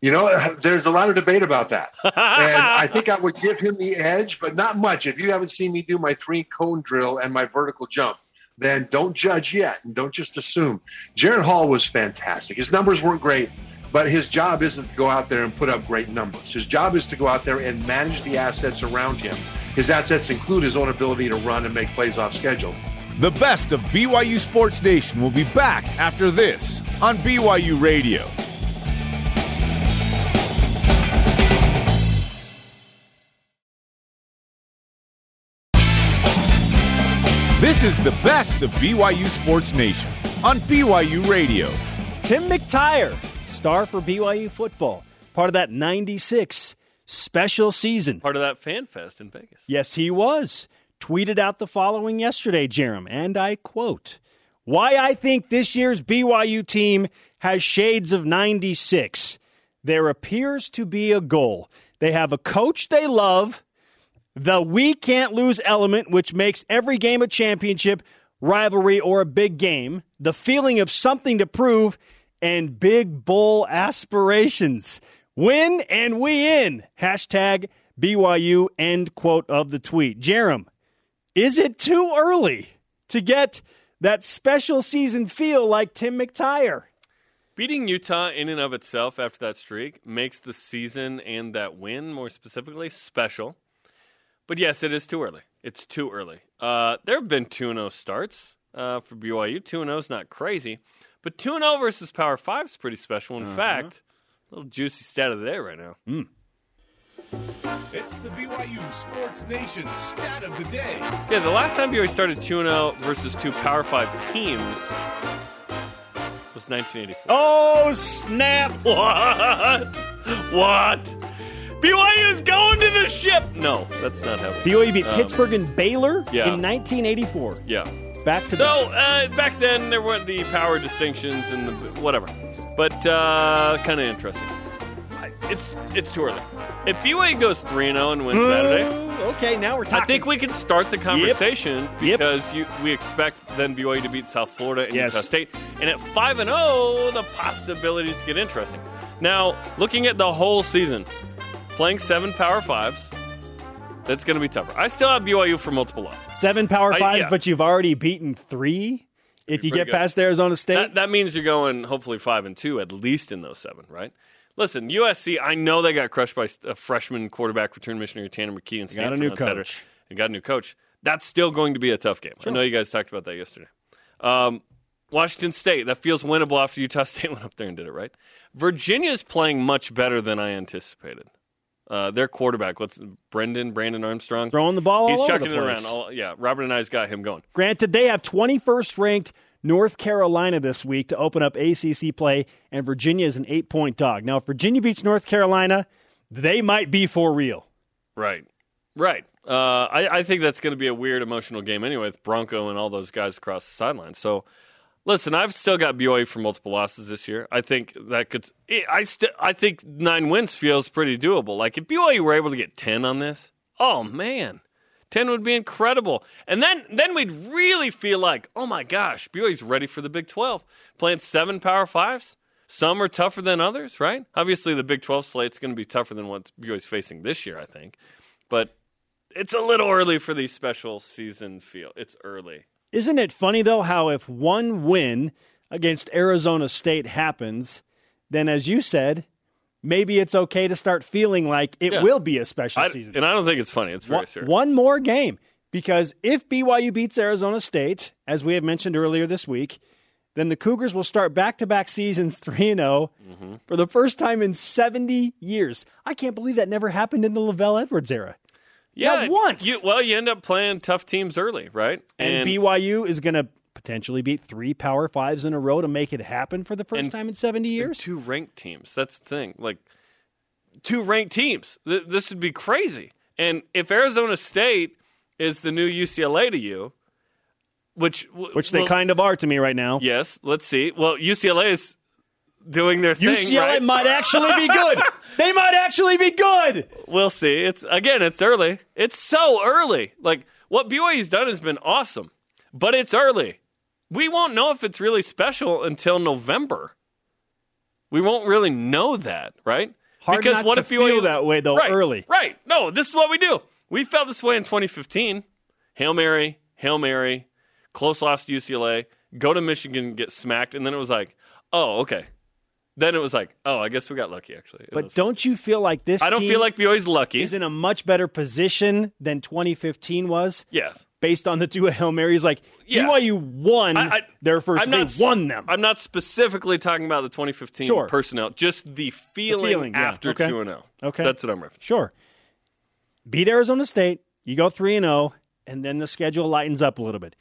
S6: You know, there's a lot of debate about that. and I think I would give him the edge, but not much. If you haven't seen me do my three cone drill and my vertical jump, then don't judge yet and don't just assume. Jaren Hall was fantastic. His numbers weren't great, but his job isn't to go out there and put up great numbers. His job is to go out there and manage the assets around him. His assets include his own ability to run and make plays off schedule.
S4: The best of BYU Sports Nation will be back after this on BYU Radio. This is the best of BYU Sports Nation on BYU Radio.
S2: Tim McTyer star for BYU football, part of that 96 special season.
S1: Part of that fan fest in Vegas.
S2: Yes, he was. Tweeted out the following yesterday, Jarom, and I quote, Why I think this year's BYU team has shades of 96. There appears to be a goal. They have a coach they love, the we can't lose element, which makes every game a championship, rivalry, or a big game, the feeling of something to prove, and big bowl aspirations. Win and we in. Hashtag BYU end quote of the tweet. Jarom, is it too early to get that special season feel like Tim McTyer?
S1: Beating Utah in and of itself after that streak makes the season and that win, more specifically, special. But yes, it is too early. It's too early. Uh, there have been 2 0 starts uh, for BYU. 2 0 is not crazy. But 2 0 versus Power 5 is pretty special. In uh-huh. fact, a little juicy stat of the day right now.
S2: Mm.
S4: It's the BYU Sports Nation stat of the day.
S1: Yeah, the last time BYU started 2 0 versus two Power 5 teams was 1984.
S2: Oh, snap!
S1: What? What? BYU is going to the ship! No, that's not how.
S2: BYU beat um, Pittsburgh and Baylor
S1: yeah.
S2: in 1984.
S1: Yeah.
S2: Back to the
S1: so uh, back then there weren't the power distinctions and the whatever, but uh, kind of interesting. It's it's too early. If BYU goes three and zero oh and wins Saturday,
S2: okay, now we're talking.
S1: I think we can start the conversation yep. because. You, we expect then BYU to beat South Florida and yes. Utah State, and at five and zero, oh, the possibilities get interesting. Now, looking at the whole season, playing seven Power Fives. That's going to be tougher. I still have BYU for multiple losses.
S2: Seven Power
S1: I-
S2: Fives,
S1: yeah.
S2: but you've already beaten three. If you get
S1: good.
S2: past Arizona State,
S1: That, that means you're going hopefully five and two at least in those seven, right? Listen, USC. I know they got crushed by a freshman quarterback return missionary Tanner McKee and
S2: got a new
S1: Saturday.
S2: coach.
S1: And got a new coach. That's still going to be a tough game. I know you guys talked about that yesterday. Um, Washington State. That feels winnable after Utah State went up there and did it right. Virginia's playing much better than I anticipated. Uh, their quarterback, what's Brendan Brandon Armstrong,
S2: throwing the ball
S1: He's
S2: all over
S1: chucking
S2: the
S1: it around. All, yeah, Robert Anae's got him going.
S2: Granted, they have 21st ranked North Carolina this week to open up ACC play, and Virginia is an eight point dog. Now, if Virginia beats North Carolina, they might be for real.
S1: Right. Right. Uh, I, I think that's going to be a weird emotional game anyway with Bronco and all those guys across the sidelines. So, listen, I've still got BYU for multiple losses this year. I think that could. Eh, I still. I think nine wins feels pretty doable. Like if BYU were able to get ten on this, oh man, ten would be incredible. And then then we'd really feel like, oh my gosh, BYU's ready for the Big Twelve, playing seven Power Fives. Some are tougher than others, right? Obviously, the Big 12 slate's going to be tougher than what BYU's facing this year, I think. But it's a little early for these special season feel. It's early.
S2: Isn't it funny, though, how if one win against Arizona State happens, then as you said, maybe it's okay to start feeling like it
S1: Yeah.
S2: will be a special
S1: I,
S2: season.
S1: and I don't think it's funny. It's very
S2: one,
S1: serious.
S2: one more game. Because if BYU beats Arizona State, as we have mentioned earlier this week, then the Cougars will start back to back seasons 3 0
S1: Mm-hmm.
S2: for the first time in 70 years. I can't believe that never happened in the LaVell Edwards era.
S1: Yeah,
S2: not once.
S1: You, well, you end up playing tough teams early, right?
S2: And, BYU is going to potentially beat three Power Fives in a row to make it happen for the first time in 70 years.
S1: two ranked teams. That's the thing. Like two ranked teams. Th- this would be crazy. And if Arizona State is the new UCLA to you, which
S2: Which they kind of are to me right now.
S1: Yes, let's see. Well, UCLA is doing their thing.
S2: UCLA
S1: right?
S2: might actually be good. they might actually be good.
S1: We'll see. It's again, it's early. It's so early. Like what BYU's done has been awesome, but it's early. We won't know if it's really special until November. We won't really know that, right?
S2: Hard
S1: because
S2: not
S1: what
S2: to
S1: if BYU
S2: feel that way, though,
S1: right,
S2: early.
S1: Right. No, this is what we do. We felt this way in 2015. Hail Mary, Hail Mary, close loss to UCLA, go to Michigan, get smacked, and then it was like, oh, okay. Then it was like, oh, I guess we got lucky actually. It
S2: But
S1: was-
S2: don't you feel like this
S1: I don't
S2: team
S1: feel like BYU's lucky.
S2: is in a much better position than 2015 was
S1: yes.
S2: based on the two Hail Marys? Like,
S1: Yeah.
S2: BYU won
S1: I- I-
S2: their 1st
S1: I'm
S2: They
S1: not,
S2: won them.
S1: I'm not specifically talking about the 2015
S2: Sure.
S1: personnel, just the feeling,
S2: feeling, yeah.
S1: after
S2: Okay.
S1: 2 and 0.
S2: Okay.
S1: That's what I'm referencing.
S2: Sure. Beat Arizona State. You go 3 and 0, and then the schedule lightens up a little bit.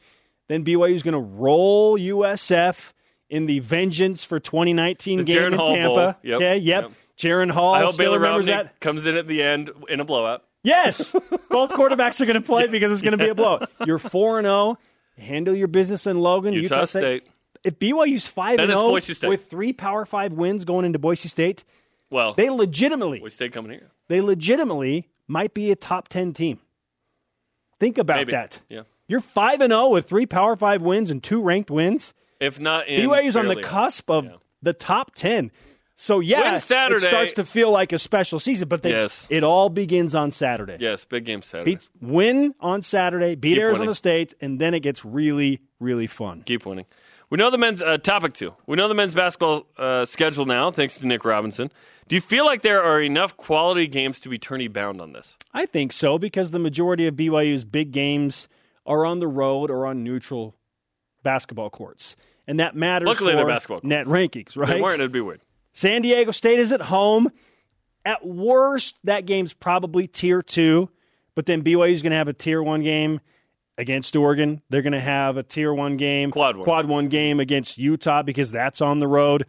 S2: Then BYU is going to roll USF in the Vengeance for 2019
S1: The
S2: game
S1: Jaren
S2: in
S1: Hall
S2: Tampa.
S1: Yep.
S2: Okay, yep.
S1: Yep.
S2: Jaren Hall
S1: I hope
S2: still
S1: Baylor
S2: remembers that.
S1: comes in at the end in a blowout.
S2: Yes, both quarterbacks are going to play because it's going to be a blow. You're four and zero. Handle your business in Logan.
S1: Utah, State.
S2: If BYU's five and zero
S1: oh
S2: with three Power Five wins going into Boise State,
S1: Well,
S2: they legitimately,
S1: Boise State coming here.
S2: they legitimately might be a top ten team. Think about
S1: Maybe.
S2: that.
S1: Yeah.
S2: You're five and zero with three Power Five wins and two ranked wins.
S1: If not in
S2: BYU's on the cusp of
S1: Yeah.
S2: the top ten. So yeah,
S1: Saturday.
S2: it starts to feel like a special season. But they,
S1: Yes.
S2: it all begins on Saturday.
S1: Yes, big game Saturday.
S2: Beat win on Saturday, beat
S1: Keep
S2: Arizona
S1: winning.
S2: State, and then it gets really, really fun.
S1: Keep winning. We know the men's uh, topic two. We know the men's basketball uh, schedule now, thanks to Nick Robinson. Do you feel like there are enough quality games to be tourney bound on this?
S2: I think so because the majority of BYU's big games are on the road or on neutral basketball courts, and that matters
S1: Luckily, they're basketball
S2: net rankings.
S1: If they
S2: Right?
S1: weren't, it'd be weird.
S2: San Diego State is at home. At worst, that game's probably tier two, but then BYU's going to have a tier one game against Oregon. They're going to have a tier one game,
S1: Quad one.
S2: quad one game against Utah because that's on the road.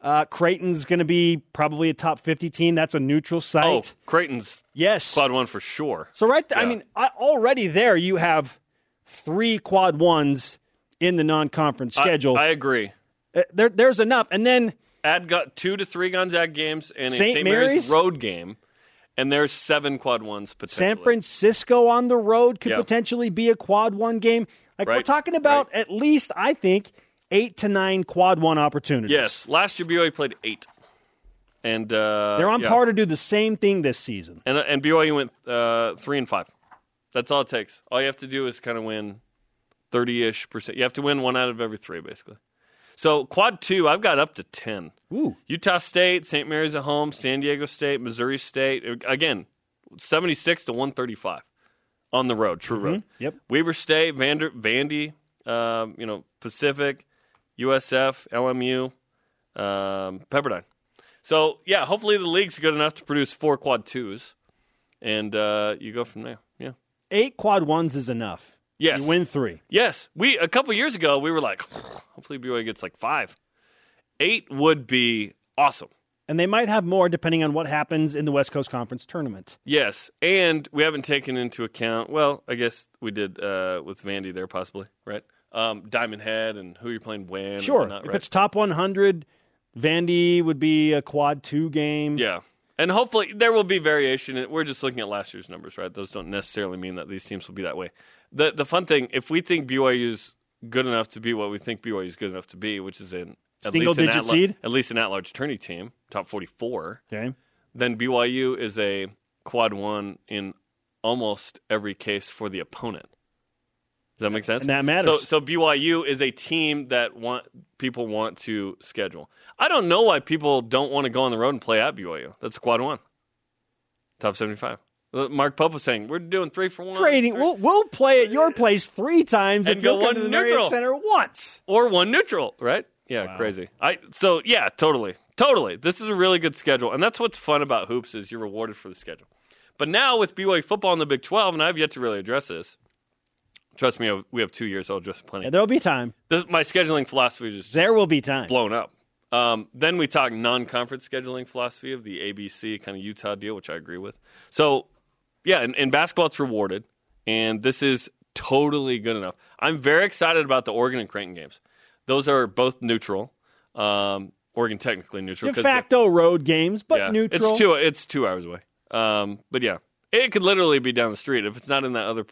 S2: Uh, Creighton's going to be probably a top 50 team. That's a neutral site.
S1: Oh, Creighton's
S2: yes.
S1: quad one for sure.
S2: So right, th- I mean, I, already there you have three quad ones in the non-conference schedule.
S1: I, agree.
S2: Uh, there, there's enough, and then
S1: Add got two to three Gonzaga games and a
S2: St.
S1: Mary's?
S2: Mary's?
S1: road game, and there's seven quad ones potentially.
S2: San Francisco on the road could
S1: Yeah.
S2: potentially be a quad one game. Like we're talking about at least, I think, eight to nine quad one opportunities.
S1: Yes, last year BYU played eight. and uh,
S2: They're on
S1: yeah.
S2: par to do the same thing this season.
S1: And and BYU went uh, three and five. That's all it takes. All you have to do is kind of win thirty ish percent. You have to win one out of every three, basically. So quad two, I've got up to ten.
S2: Ooh.
S1: Utah State, St. Mary's at home, San Diego State, Missouri State. Again, seventy six to one thirty five on the road, true road.
S2: Yep.
S1: Weber State, Vander, Vandy, um, you know, Pacific, USF, LMU, um, Pepperdine. So yeah, hopefully the league's good enough to produce four quad twos, and uh, you go from there. Yeah.
S2: Eight quad ones is enough.
S1: Yes.
S2: You win three.
S1: Yes. We a couple years ago we were like, hopefully BYU gets like five. Eight would be awesome.
S2: And they might have more depending on what happens in the West Coast Conference tournament.
S1: Yes, and we haven't taken into account. Well, I guess we did uh, with Vandy there, possibly, right? Um, Diamond Head and who you're playing when.
S2: Sure.
S1: whatnot,
S2: if it's top 100, Vandy would be a quad two game.
S1: Yeah. And hopefully there will be variation. We're just looking at last year's numbers, right? Those don't necessarily mean that these teams will be that way. The the fun thing, if we think BYU's good enough to be what we think BYU's good enough to be, which is an at
S2: Single
S1: least an
S2: digit seed?
S1: at least an at-large tourney team, top 44,
S2: Okay.
S1: then BYU is a quad one in almost every case for the opponent. Does that make sense?
S2: And that matters.
S1: So, so BYU is a team that want people want to schedule. I don't know why people don't want to go on the road and play at BYU. That's quad one, top seventy-five. Uh, Mark Pope was saying we're doing three for one,
S2: Trading.
S1: three-
S2: We'll, we'll play at your place three times
S1: And
S2: if you'll
S1: go
S2: come to
S1: one
S2: the Marriott
S1: neutral.
S2: Center once.
S1: or one neutral, right? Yeah,
S2: Wow.
S1: crazy. I so yeah, totally, totally. This is a really good schedule, and that's what's fun about hoops is you're rewarded for the schedule. But now with BYU football in the Big Twelve, and I've yet to really address this. Trust me, we have two years. So I'll address plenty.
S2: Yeah, there'll be time.
S1: This, my scheduling philosophy is just
S2: There will be time.
S1: blown up. Um, then we talk non-conference scheduling philosophy of the ABC kind of Utah deal, which I agree with. So, yeah, and, in basketball, it's rewarded, and this is totally good enough. I'm very excited about the Oregon and Creighton games. Those are both neutral. Um, Oregon technically neutral.
S2: De facto road games, but
S1: yeah,
S2: neutral.
S1: It's two. It's two hours away. Um, but yeah, it could literally be down the street if it's not in that other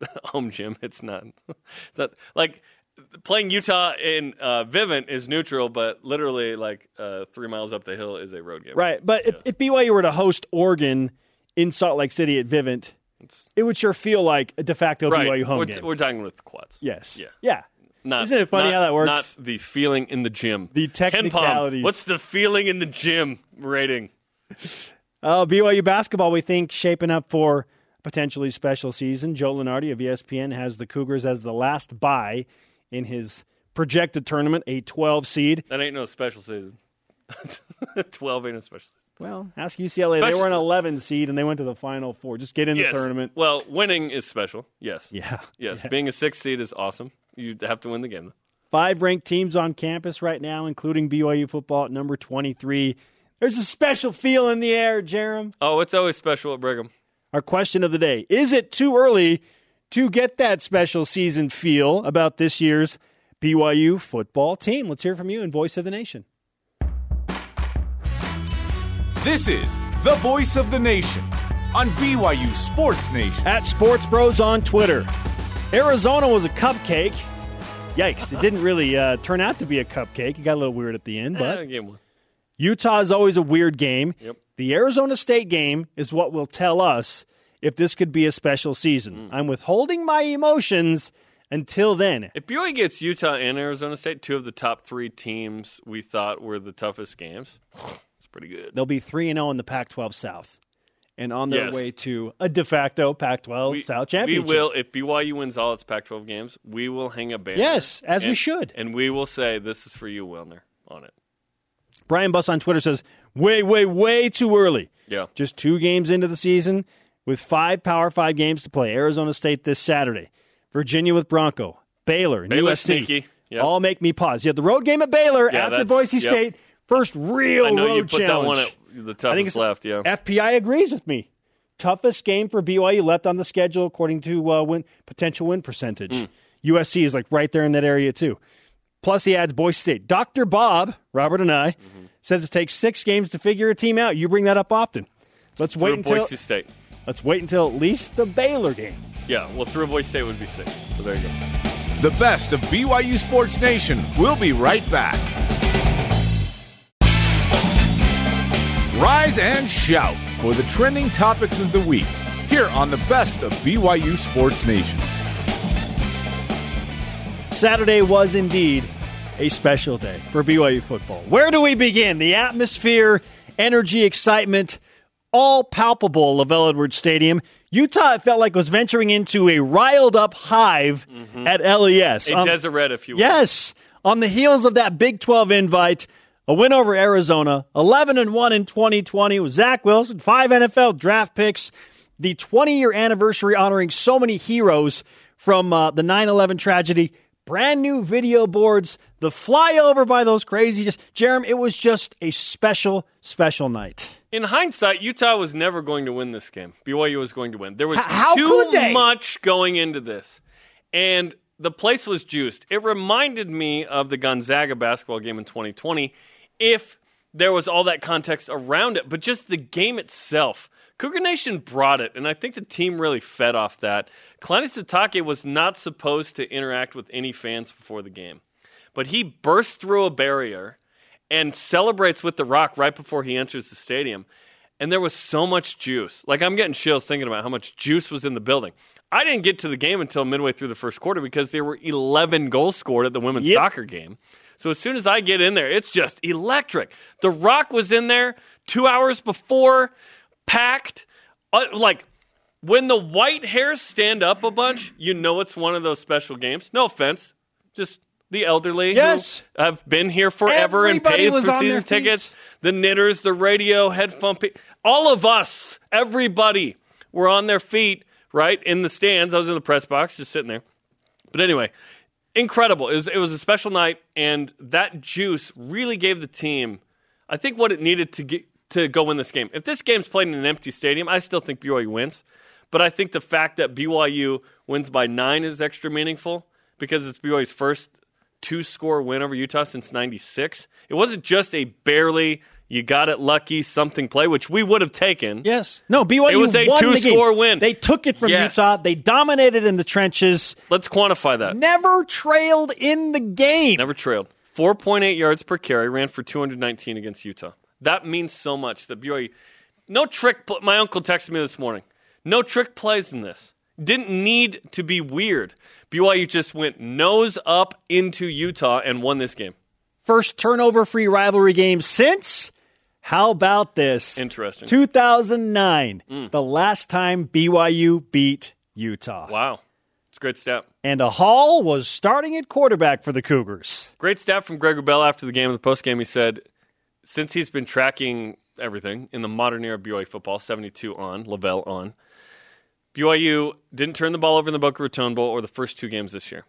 S1: home gym. It's not. It's not like playing Utah in uh, Vivint is neutral, but literally like uh, three miles up the hill is a road game.
S2: Right. But if, if BYU were to host Oregon in Salt Lake City at Vivint, it would sure feel like a de facto
S1: Right.
S2: BYU home
S1: we're,
S2: game.
S1: we're talking with quads.
S2: yes.
S1: Yeah.
S2: Yeah.
S1: Not,
S2: Isn't it funny
S1: not-
S2: how that works?
S1: Not the feeling in the gym.
S2: The technicalities.
S1: what's the feeling in the gym rating?
S2: Uh, BYU basketball, we think, shaping up for potentially special season. Joe Lunardi of ESPN has the Cougars as the last bye in his projected tournament, a 12 seed.
S1: That ain't no special season. Twelve ain't a special.
S2: Well, ask UCLA. They were an 11 seed and they went to the Final Four. Just get in
S1: Yes.
S2: the tournament.
S1: Well, winning is special. Yes.
S2: Yeah.
S1: Yes,
S2: Yeah.
S1: being a sixth seed is awesome. You have to win the game.
S2: Five ranked teams on campus right now, including BYU football at number 23. There's a special feel in the air, Jerem.
S1: Oh, it's always special at Brigham.
S2: Our question of the day Is it too early to get that special season feel about this year's BYU football team? Let's hear from you in Voice of the Nation.
S4: This is the voice of the nation on BYU Sports Nation.
S2: At Sports Bros on Twitter. Arizona was a cupcake. Yikes, it didn't really uh, turn out to be a cupcake. It got a little weird at the end, but
S1: game one.
S2: Utah is always a weird game.
S1: Yep.
S2: The Arizona State game is what will tell us if this could be a special season.
S1: Hmm.
S2: I'm withholding my emotions until then.
S1: If BYU gets Utah and Arizona State, two of the top three teams we thought were the toughest games, it's pretty good.
S2: They'll be 3 and 0 in the Pac 12 South and on their
S1: Yes.
S2: way to a de facto Pac 12
S1: We,
S2: South
S1: we
S2: championship.
S1: will, if BYU wins all its Pac-12 games, we will hang a banner.
S2: Yes, as we should.
S1: and we will say this is for you, Wilner, on it.
S2: Brian Buss on Twitter says, way, way, way too early.
S1: Yeah,
S2: Just two games into the season with five Power Five games to play. Arizona State this Saturday, Virginia with Bronco, Baylor, and
S1: Baylor's
S2: USC.
S1: sneaky. Yep.
S2: All make me pause. You have the road game at Baylor
S1: Yeah,
S2: after Boise
S1: yep.
S2: State. First real
S1: I know
S2: road
S1: you put
S2: challenge.
S1: that one at the toughest
S2: I think it's
S1: left. Yeah,
S2: FPI agrees with me. Toughest game for BYU left on the schedule according to uh, win potential win percentage.
S1: Hmm.
S2: USC is like right there in that area too. Plus, he adds Boise State. Dr. Bob, Robert Anae,
S1: Mm-hmm.
S2: says it takes six games to figure a team out. You bring that up often. Let's wait until
S1: Boise State.
S2: let's wait until at least the Baylor game.
S1: Yeah, well, through Boise State would be six. So there you go.
S4: The best of BYU Sports Nation. We'll be right back. Rise and shout for the trending topics of the week here on the best of BYU Sports Nation.
S2: Saturday was indeed a special day for BYU football. Where do we begin? The atmosphere, energy, excitement, all palpable LaVell Edwards Stadium. Utah it felt like was venturing into a riled up hive at LES.
S1: A
S2: Um,
S1: Deseret, if you will.
S2: Yes, on the heels of that Big 12 invite, a win over Arizona, 11 and 1 in 2020 with Zach Wilson, five NFL draft picks, the 20 year anniversary honoring so many heroes from uh, the 9 11 tragedy, brand new video boards, the flyover by those crazy. Just, Jerem, it was just a special, special night.
S1: In hindsight, Utah was never going to win this game. BYU was going to win. There was
S2: H- how
S1: too much going into this. And the place was juiced. It reminded me of the Gonzaga basketball game in 2020 if there was all that context around it, but just the game itself. Cougar Nation brought it, and I think the team really fed off that. Kalani Sitake was not supposed to interact with any fans before the game, but he burst through a barrier and celebrates with the rock right before he enters the stadium. And there was so much juice. Like I'm getting chills thinking about how much juice was in the building. I didn't get to the game until midway through the first quarter because there were 11 goals scored at the women's
S2: Yep.
S1: soccer game. So as soon as I get in there, it's just electric. The Rock was in there two hours before, packed. Uh, like when the white hairs stand up a bunch, you know it's one of those special games. No offense, just the elderly
S2: Yes.
S1: have been here forever
S2: Everybody
S1: and paid for season
S2: feet.
S1: tickets. The knitters, the radio, headphone, pe- all of us, everybody, were on their feet, right in the stands. I was in the press box, just sitting there. But anyway, incredible. It was, it was a special night, and that juice really gave the team, I think, what it needed to get to go win this game. If this game's played in an empty stadium, I still think BYU wins. But I think the fact that BYU wins by nine is extra meaningful because it's BYU's first two score win over Utah since 96. It wasn't just a barely, you got it lucky something play, which we would have taken.
S2: Yes. No, BYU
S1: It was a
S2: won the game.
S1: two-score win.
S2: They took it from
S1: Yes.
S2: Utah. They dominated in the trenches.
S1: Let's quantify that.
S2: Never trailed in the game.
S1: Never trailed. 4.8 yards per carry, ran for 219 against Utah. That means so much that BYU. No trick. Pl- my uncle texted me this morning. No trick plays in this. Didn't need to be weird. BYU just went nose up into Utah and won this game.
S2: First turnover free rivalry game since. How about this?
S1: Interesting.
S2: 2009, hmm. the last time BYU beat Utah.
S1: Wow. It's a great stat.
S2: And a Hall was starting at quarterback for the Cougars.
S1: Great stat from Greg Wrubell after the game. In the post game, he said, since he's been tracking everything in the modern era of BYU football, 72 on, LaVell on, BYU didn't turn the ball over in the Boca Raton Bowl or the first two games this year.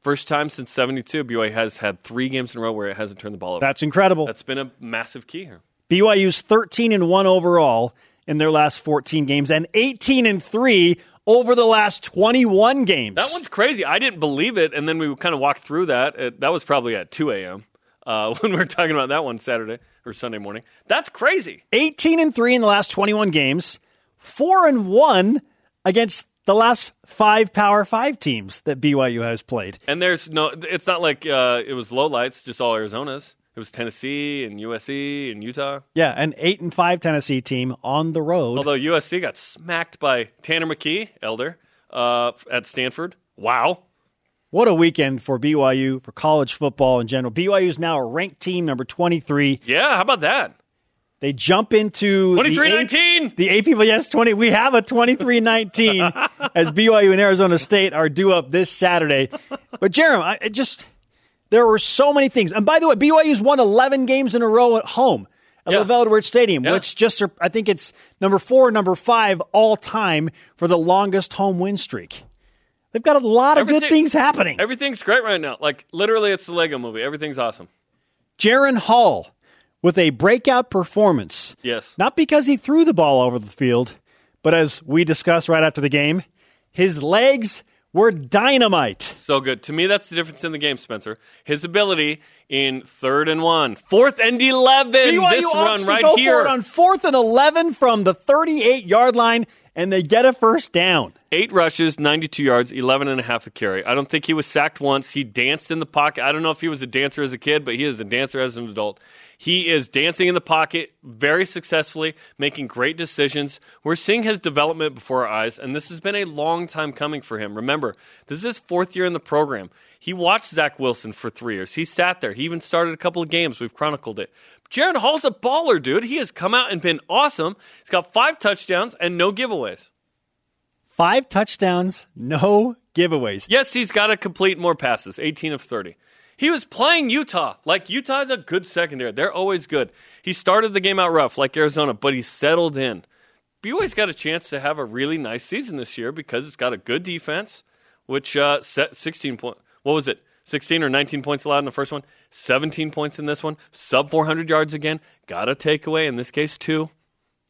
S1: First time since 72, BYU has had three games in a row where it hasn't turned the ball over.
S2: That's incredible.
S1: That's been a massive key here.
S2: BYU's 13 and 1 overall in their last 14 games and 18 and 3 over the last 21 games.
S1: That one's crazy. I didn't believe it, and then we kind of walked through that. It, that was probably at 2 a.m. Uh, when we were talking about that one Saturday or Sunday morning. That's crazy.
S2: 18 and 3 in the last 21 games, 4 and 1 against the last 5 Power 5 teams that BYU has played.
S1: And there's no, it's not like uh, it was low lights, just all Arizona's. It was Tennessee and USC and Utah.
S2: Yeah, an 8 and 5 Tennessee team on the road.
S1: Although USC got smacked by Tanner McKee, elder, uh, at Stanford. Wow.
S2: What a weekend for BYU, for college football in general. BYU is now a ranked team, number 23.
S1: Yeah, how about that?
S2: They jump into the
S1: 23
S2: AP
S1: 19.
S2: The AP, yes, 20. We have a 23 19 as BYU and Arizona State are due up this Saturday. But, Jeremy, I just, there were so many things. And by the way, BYU's won 11 games in a row at home at
S1: Yeah.
S2: LaVell Edwards Stadium,
S1: Yeah.
S2: which just, I think it's number four, number five all time for the longest home win streak. They've got a lot of good things happening.
S1: Everything's great right now. Like, literally, it's the Lego movie. Everything's awesome.
S2: Jaren Hall with a breakout performance.
S1: Yes.
S2: Not because he threw the ball over the field, but as we discussed right after the game, his legs were dynamite.
S1: So good. To me, that's the difference in the game, Spencer. His ability in third and one, fourth and 11.
S2: BYU
S1: this run right
S2: go
S1: here.
S2: for it on fourth and 11 from the 38 yard line, and they get a first down.
S1: Eight rushes, 92 yards, 11 and a half a carry. I don't think he was sacked once. He danced in the pocket. I don't know if he was a dancer as a kid, but he is a dancer as an adult. He is dancing in the pocket very successfully, making great decisions. We're seeing his development before our eyes, and this has been a long time coming for him. Remember, this is his fourth year in the program. He watched Zach Wilson for three years. He sat there. He even started a couple of games. We've chronicled it. Jaren Hall's a baller, dude. He has come out and been awesome. He's got five touchdowns and no giveaways.
S2: Five touchdowns, no giveaways.
S1: Yes, he's got to complete more passes, 18 of 30. He was playing Utah. Like, Utah's a good secondary. They're always good. He started the game out rough, like Arizona, but he settled in. BYU's got a chance to have a really nice season this year because it's got a good defense, which uh, set 16 points. What was it? 16 or 19 points allowed in the first one, 17 points in this one, sub 400 yards again. Got a takeaway, in this case, two.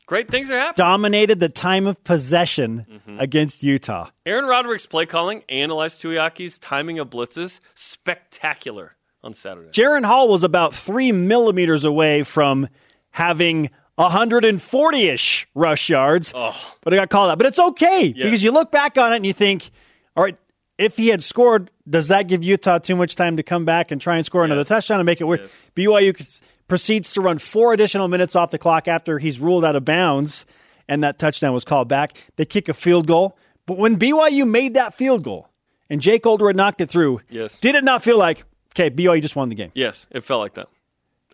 S1: Great things are happening.
S2: Dominated the time of possession
S1: Mm-hmm.
S2: against Utah.
S1: Aaron Roderick's play calling analyzed Tuiaki's timing of blitzes, spectacular on Saturday.
S2: Jaren Hall was about three millimeters away from having 140 ish rush yards, oh. but I got called out. But it's okay because you look back on it and you think, all right, if he had scored, does that give Utah too much time to come back and try and score another touchdown and make it work? BYU proceeds to run four additional minutes off the clock after he's ruled out of bounds and that touchdown was called back. They kick a field goal. But when BYU made that field goal and Jake Oldroyd had knocked it through,
S1: Yes.
S2: did it not feel like, okay, BYU just won the game?
S1: Yes, it felt like that.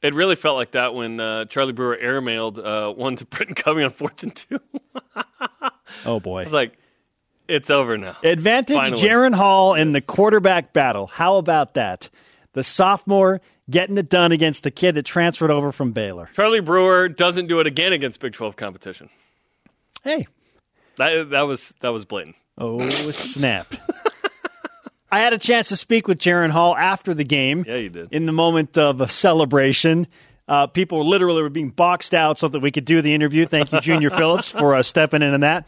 S1: It really felt like that when uh, Charlie Brewer airmailed uh, one to Britain Covey on fourth and two.
S2: Oh, boy.
S1: It's like, it's over now.
S2: Advantage
S1: Finally.
S2: Jaren Hall in the quarterback battle. How about that? The sophomore getting it done against the kid that transferred over from Baylor.
S1: Charlie Brewer doesn't do it again against Big 12 competition.
S2: Hey,
S1: That, that was that was blatant.
S2: oh snap. I had a chance to speak with Jaren Hall after the game.
S1: Yeah, you did.
S2: In the moment of a celebration. Uh, people literally were being boxed out so that we could do the interview. Thank you, Junior Phillips, for uh, stepping in on that.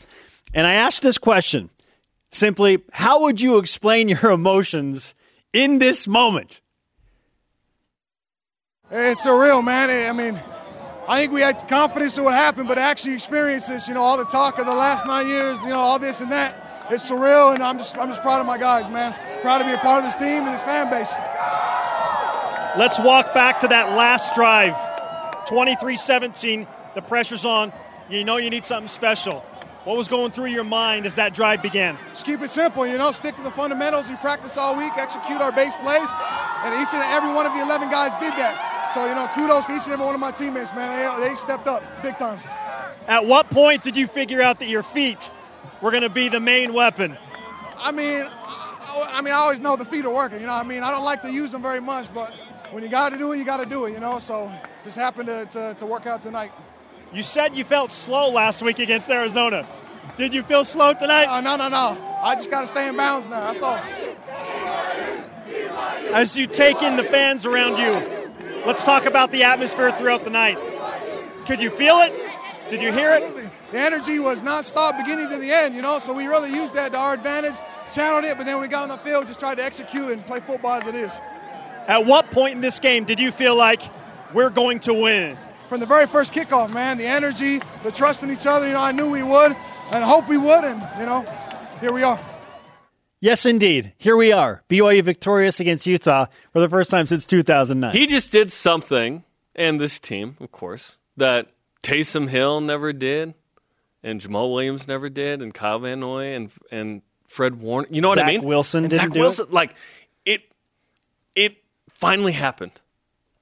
S2: And I asked this question simply How would you explain your emotions in this moment?
S7: It's surreal, man. I mean, I think we had confidence in what happened, but actually experience this, you know, all the talk of the last nine years, you know, all this and that. It's surreal, and I'm just, I'm just proud of my guys, man. Proud to be a part of this team and this fan base.
S2: Let's walk back to that last drive. 23 17. The pressure's on. You know you need something special. What was going through your mind as that drive began?
S7: Just keep it simple, you know, stick to the fundamentals. We practice all week, execute our base plays, and each and every one of the 11 guys did that. So, you know, kudos to each and every one of my teammates, man. They, they stepped up big time.
S2: At what point did you figure out that your feet were going to be the main weapon?
S7: I mean, I, I mean, I always know the feet are working. You know, what I mean, I don't like to use them very much, but when you got to do it, you got to do it. You know, so just happened to, to, to work out tonight.
S2: You said you felt slow last week against Arizona. Did you feel slow tonight?
S7: Uh, no, no, no. I just got to stay in bounds now. That's all.
S2: As you take in the fans around you, let's talk about the atmosphere throughout the night. Could you feel it? Did you hear it?
S7: The energy was non-stop beginning to the end, you know, so we really used that to our advantage, channeled it, but then we got on the field, just tried to execute and play football as it is.
S2: At what point in this game did you feel like we're going to win?
S7: From the very first kickoff, man, the energy, the trust in each other, you know, I knew we would and hope we would, and, you know, here we are.
S2: Yes, indeed. Here we are. BYU victorious against Utah for the first time since 2009.
S1: He just did something, and this team, of course, that Taysom Hill never did, and Jamaal Williams never did, and Kyle Van Noy and and Fred Warner. You know what I
S2: Zach
S1: mean?
S2: Wilson
S1: and
S2: didn't
S1: Zach
S2: do it?
S1: Wilson, like it. It finally happened.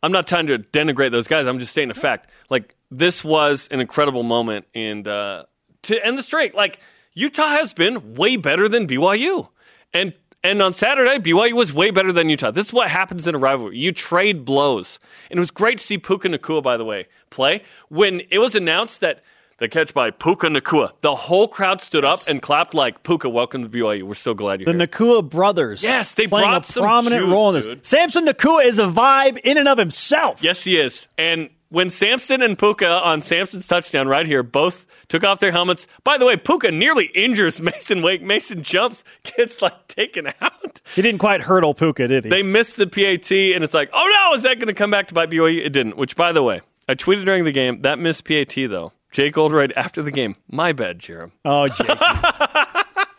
S1: I'm not trying to denigrate those guys. I'm just stating a fact. Like this was an incredible moment, and uh, to end the streak, like Utah has been way better than BYU, and and on Saturday BYU was way better than Utah. This is what happens in a rivalry. You trade blows, and it was great to see Puka Nacua, by the way, play when it was announced that. The catch by Puka Nacua. The whole crowd stood up and clapped like Puka. Welcome to BYU. We're so glad you're
S2: the
S1: here.
S2: Nacua brothers.
S1: Yes, they
S2: playing
S1: brought
S2: a
S1: some
S2: prominent
S1: juice,
S2: role in this.
S1: dude.
S2: Samson Nacua is a vibe in and of himself.
S1: Yes, he is. And when Samson and Puka on Samson's touchdown right here both took off their helmets. By the way, Puka nearly injures Masen Wake. Masen jumps, gets like taken out.
S2: He didn't quite hurdle Puka, did he?
S1: They missed the PAT, and it's like, oh no, is that going to come back to bite BYU? It didn't. Which, by the way, I tweeted during the game that missed PAT though. Jake Oldroyd after the game. My bad, Jerem.
S2: oh, Jake.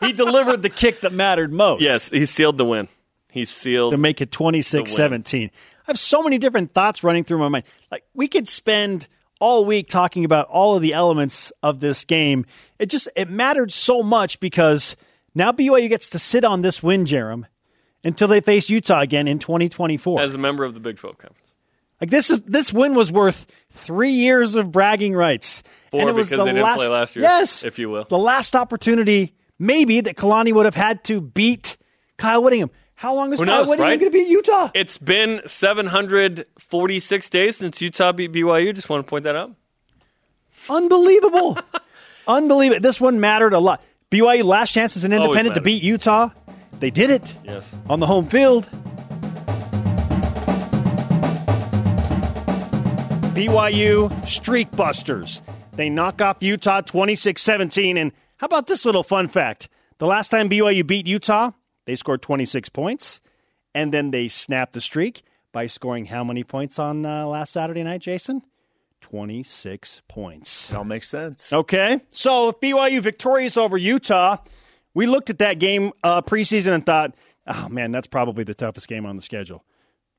S2: he delivered the kick that mattered most.
S1: Yes, he sealed the win. He sealed.
S2: to make it 26 17. I have so many different thoughts running through my mind. Like we could spend all week talking about all of the elements of this game. It just it mattered so much because now BYU gets to sit on this win, Jarom, until they face Utah again in 2024
S1: as a member of the Big 12 Conference.
S2: Like this is this win was worth three years of bragging rights.
S1: Four
S2: and it was
S1: because
S2: the
S1: they didn't
S2: last,
S1: play last year,
S2: Yes,
S1: if you will.
S2: the last opportunity maybe that Kalani would have had to beat Kyle Whittingham. How long is
S1: Who
S2: Kyle
S1: knows,
S2: Whittingham
S1: right?
S2: going to be at Utah?
S1: It's been 746 days since Utah beat BYU. Just want to point that out.
S2: Unbelievable, unbelievable. This one mattered a lot. BYU last chance as an independent to beat Utah. They did it
S1: Yes.
S2: on the home field. BYU Streak Busters. They knock off Utah 26 17. And how about this little fun fact? The last time BYU beat Utah, they scored 26 points, and then they snapped the streak by scoring how many points on uh, last Saturday night, Jason? 26 points.
S8: That all makes sense.
S2: Okay. So if BYU victorious over Utah, we looked at that game uh, preseason and thought, oh man, that's probably the toughest game on the schedule.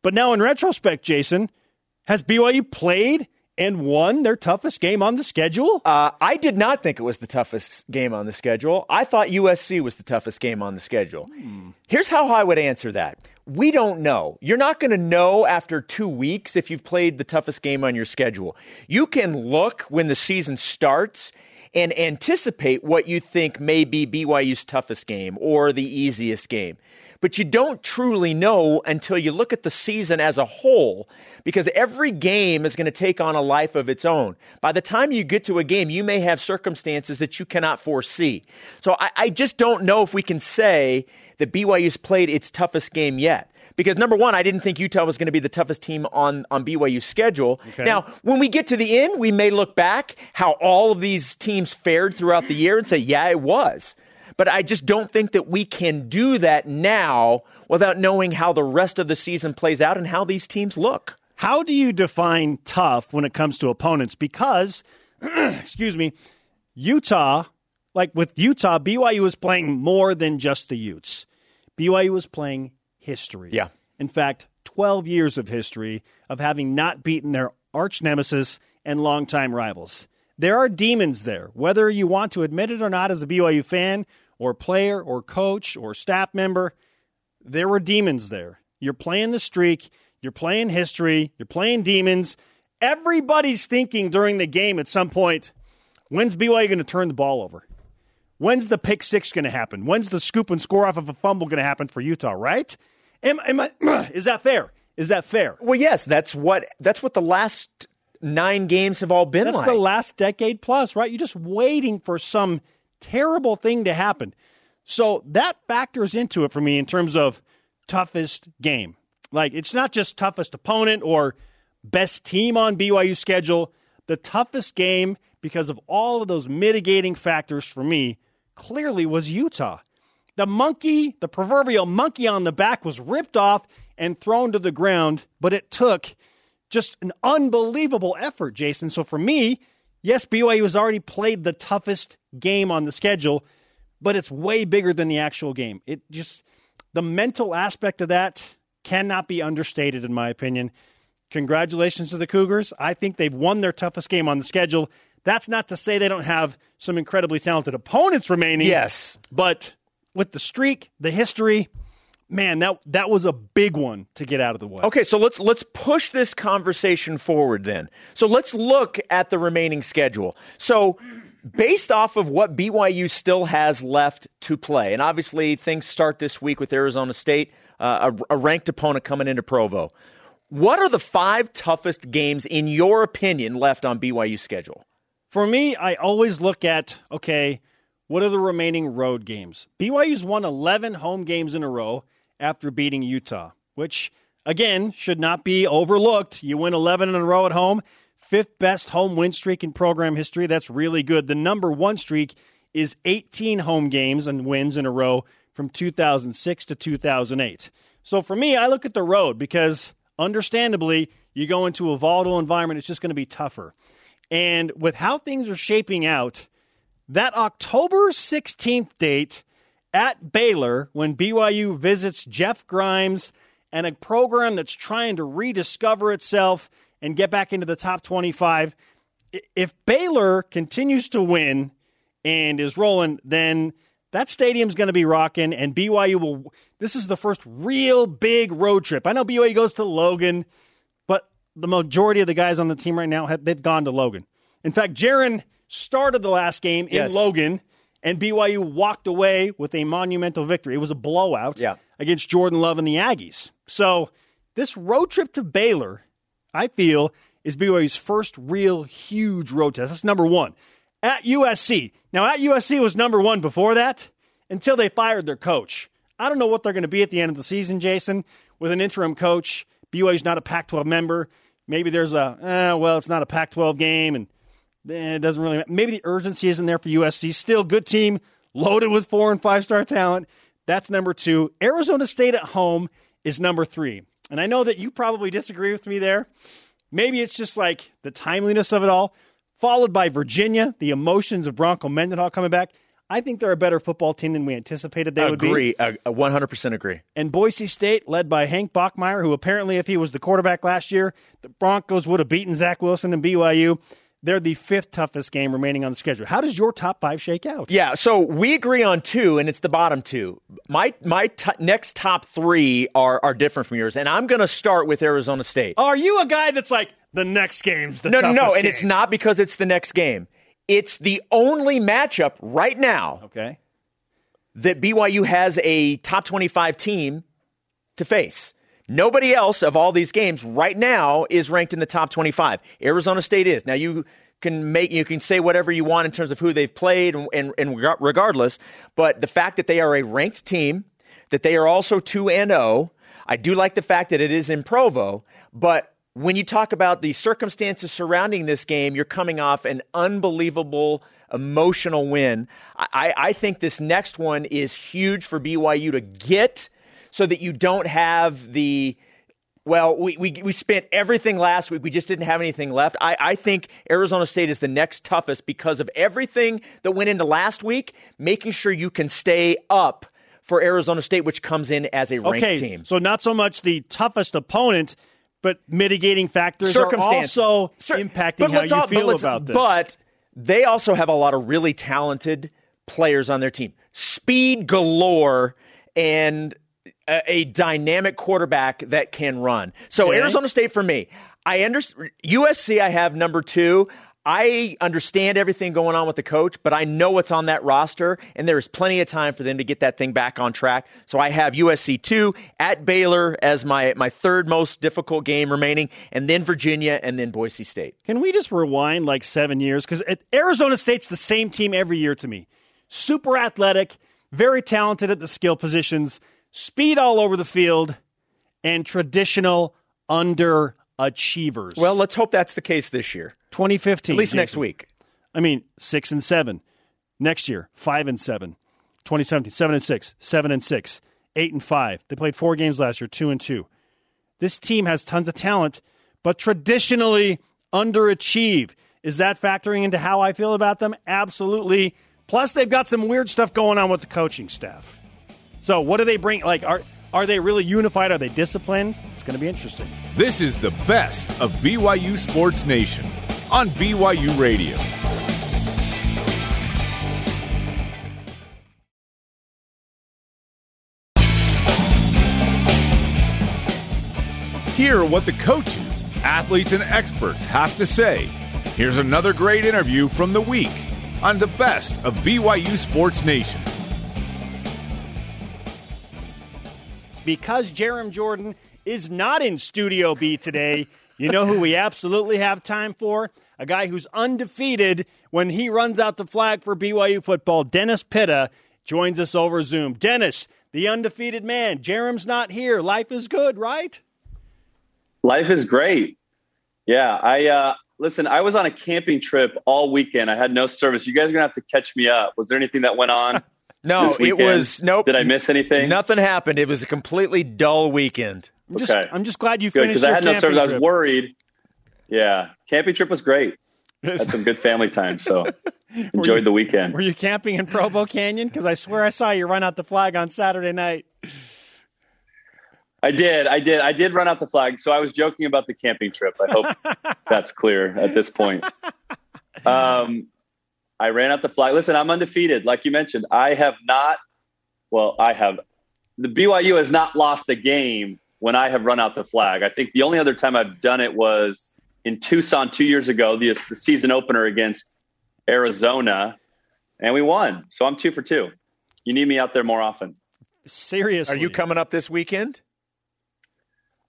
S2: But now in retrospect, Jason, has BYU played and won their toughest game on the schedule?
S8: Uh, I did not think it was the toughest game on the schedule. I thought USC was the toughest game on the schedule. Here's how I would answer that. We don't know. You're not going to know after two weeks if you've played the toughest game on your schedule. You can look when the season starts and anticipate what you think may be BYU's toughest game or the easiest game. But you don't truly know until you look at the season as a whole because every game is going to take on a life of its own. By the time you get to a game, you may have circumstances that you cannot foresee. So I, I just don't know if we can say that BYU's played its toughest game yet. Because number one, I didn't think Utah was going to be the toughest team on, on BYU's schedule. Now, when we get to the end, we may look back how all of these teams fared throughout the year and say, yeah, it was. But I just don't think that we can do that now without knowing how the rest of the season plays out and how these teams look.
S2: How do you define tough when it comes to opponents? Because, excuse me, Utah, like with Utah, BYU was playing more than just the Utes. BYU was playing history.
S8: Yeah.
S2: In fact, 12 years of history of having not beaten their arch nemesis and longtime rivals. There are demons there, whether you want to admit it or not as a BYU fan or player or coach or staff member there were demons there. You're playing the streak, you're playing history, you're playing demons. Everybody's thinking during the game at some point, when's BYU going to turn the ball over? When's the pick six going to happen? When's the scoop and score off of a fumble going to happen for Utah, right? Am, am I, is that fair? Is that fair?
S8: Well, yes, that's what that's what the last nine games have all been
S2: That's
S8: like.
S2: the last decade plus, right? You're just waiting for some terrible thing to happen. So that factors into it for me in terms of toughest game. Like it's not just toughest opponent or best team on BYU schedule. The toughest game because of all of those mitigating factors for me clearly was Utah. The monkey, the proverbial monkey on the back was ripped off and thrown to the ground, but it took just an unbelievable effort, Jason. So for me, yes, BYU has already played the toughest game on the schedule, but it's way bigger than the actual game. It just the mental aspect of that cannot be understated, in my opinion. Congratulations to the Cougars. I think they've won their toughest game on the schedule. That's not to say they don't have some incredibly talented opponents remaining.
S8: Yes.
S2: But with the streak, the history, man, that that was a big one to get out of the way.
S8: Okay, so let's let's push this conversation forward then. So let's look at the remaining schedule. So based off of what BYU still has left to play, and obviously things start this week with Arizona State, uh, a, a ranked opponent coming into Provo. What are the five toughest games, in your opinion, left on BYU schedule?
S2: For me, I always look at okay, what are the remaining road games? BYU's won 11 home games in a row after beating Utah, which again should not be overlooked. You win 11 in a row at home, fifth best home win streak in program history. That's really good. The number one streak is 18 home games and wins in a row from 2006 to 2008. So for me, I look at the road because understandably, you go into a volatile environment, it's just going to be tougher. And with how things are shaping out, that October 16th date at Baylor, when BYU visits Jeff Grimes and a program that's trying to rediscover itself and get back into the top 25. If Baylor continues to win and is rolling, then that stadium's going to be rocking, and BYU will. This is the first real big road trip. I know BYU goes to Logan, but the majority of the guys on the team right now have they've gone to Logan. In fact, Jaren started the last game in
S8: Yes.
S2: Logan, and BYU walked away with a monumental victory. It was a blowout
S8: Yeah.
S2: against Jordan Love and the Aggies. So this road trip to Baylor, I feel, is BYU's first real huge road test. That's number one. At USC. Now, at USC was number one before that until they fired their coach. I don't know what they're going to be at the end of the season, Jason, with an interim coach. BYU's not a Pac 12 member. Maybe there's a, eh, well, it's not a Pac 12 game, and it doesn't really matter. Maybe the urgency isn't there for USC. Still, good team, loaded with four and five star talent. That's number two. Arizona State at home is number three. And I know that you probably disagree with me there. Maybe it's just like the timeliness of it all, followed by Virginia, the emotions of Bronco Mendenhall coming back. I think they're a better football team than we anticipated they would be.
S8: I agree. Uh, 100% agree.
S2: And Boise State, led by Hank Bachmeier, who apparently, if he was the quarterback last year, the Broncos would have beaten Zach Wilson and BYU. They're the fifth toughest game remaining on the schedule. How does your top five shake out?
S8: Yeah, so we agree on two, and it's the bottom two. My my t- next top three are are different from yours, and I'm going to start with Arizona State.
S2: Are you a guy that's like the next game's the
S8: no, no, no,
S2: toughest
S8: and it's not because it's the next game. It's the only matchup right now
S2: Okay.
S8: that BYU has a top 25 team to face. Nobody else of all these games right now is ranked in the top 25. Arizona State is. Now you can make you can say whatever you want in terms of who they've played and, and, and regardless, but the fact that they are a ranked team, that they are also 2 and 0, I do like the fact that it is in Provo, but when you talk about the circumstances surrounding this game, you're coming off an unbelievable emotional win. I, I I think this next one is huge for BYU to get so that you don't have the well, we, we, we spent everything last week. We just didn't have anything left. I, I think Arizona State is the next toughest because of everything that went into last week, making sure you can stay up for Arizona State, which comes in as a ranked
S2: Okay.
S8: team.
S2: So not so much the toughest opponent, but mitigating factors are also
S8: Cir-
S2: impacting how you
S8: all-
S2: feel about this.
S8: But they also have a lot of really talented players on their team, speed galore, and a, a dynamic quarterback that can run. So
S2: Okay.
S8: Arizona State for me, I understand USC. I have number two. I understand everything going on with the coach, but I know what's on that roster, and there is plenty of time for them to get that thing back on track. So I have USC two at Baylor as my my third most difficult game remaining, and then Virginia, and then Boise State.
S2: Can we just rewind like seven years? Because Arizona State's the same team every year to me. Super athletic, very talented at the skill positions, speed all over the field, and traditional underachievers.
S8: Well, let's hope that's the case this year,
S2: 2015.
S8: at least next week.
S2: I mean, six and seven. Next year, five and seven. 2017, seven and six, seven and six, eight and five. They played four games last year, two and two. This team has tons of talent, but traditionally underachieve. Is that factoring into how I feel about them? Absolutely. Plus, they've got some weird stuff going on with the coaching staff. So, what do they bring? Like, are are they really unified? Are they disciplined? It's going to be interesting.
S4: This is the best of BYU Sports Nation on BYU Radio. Hear what the coaches, athletes, and experts have to say. Here's another great interview from the week on the best of BYU Sports Nation.
S2: Because Jarom Jordan is not in Studio B today, you know who we absolutely have time for? A guy who's undefeated when he runs out the flag for BYU football. Dennis Pitta joins us over Zoom. Dennis, the undefeated man. Jarom's not here. Life is good, right?
S9: Life is great. Yeah, I uh, listen. I was on a camping trip all weekend. I had no service. You guys are gonna have to catch me up. Was there anything that went on?
S8: No, it was nope.
S9: Did I miss anything?
S8: Nothing happened. It was a completely dull weekend.
S2: I'm just,
S9: Okay.
S2: I'm just glad you
S9: Good
S2: finished
S9: because I
S2: your
S9: had no
S2: camping
S9: service. I was worried. Yeah, camping trip was great. Had some good family time. So enjoyed the weekend.
S2: Were you camping in Provo Canyon? Because I swear I saw you run out the flag on Saturday night.
S9: I did. I did. I did run out the flag. So I was joking about the camping trip. I hope that's clear at this point. Um, I ran out the flag. Listen, I'm undefeated. Like you mentioned, I have not. Well, I have. The BYU has not lost a game when I have run out the flag. I think the only other time I've done it was in Tucson two years ago, the, the season opener against Arizona, and we won. So I'm two for two. You need me out there more often.
S2: Seriously,
S8: Are you coming up this weekend?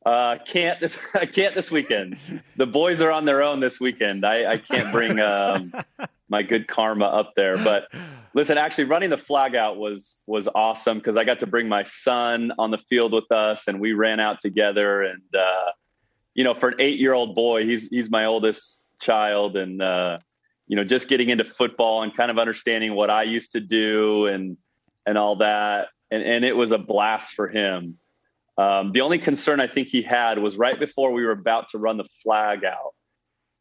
S9: Uh, can't this I can't this weekend. The boys are on their own this weekend. I, I can't bring um, my good karma up there. But listen, actually running the flag out was was awesome because I got to bring my son on the field with us and we ran out together and uh, you know, for an eight year old boy, he's he's my oldest child and uh, you know, just getting into football and kind of understanding what I used to do and and all that. And and it was a blast for him. Um, the only concern I think he had was right before we were about to run the flag out.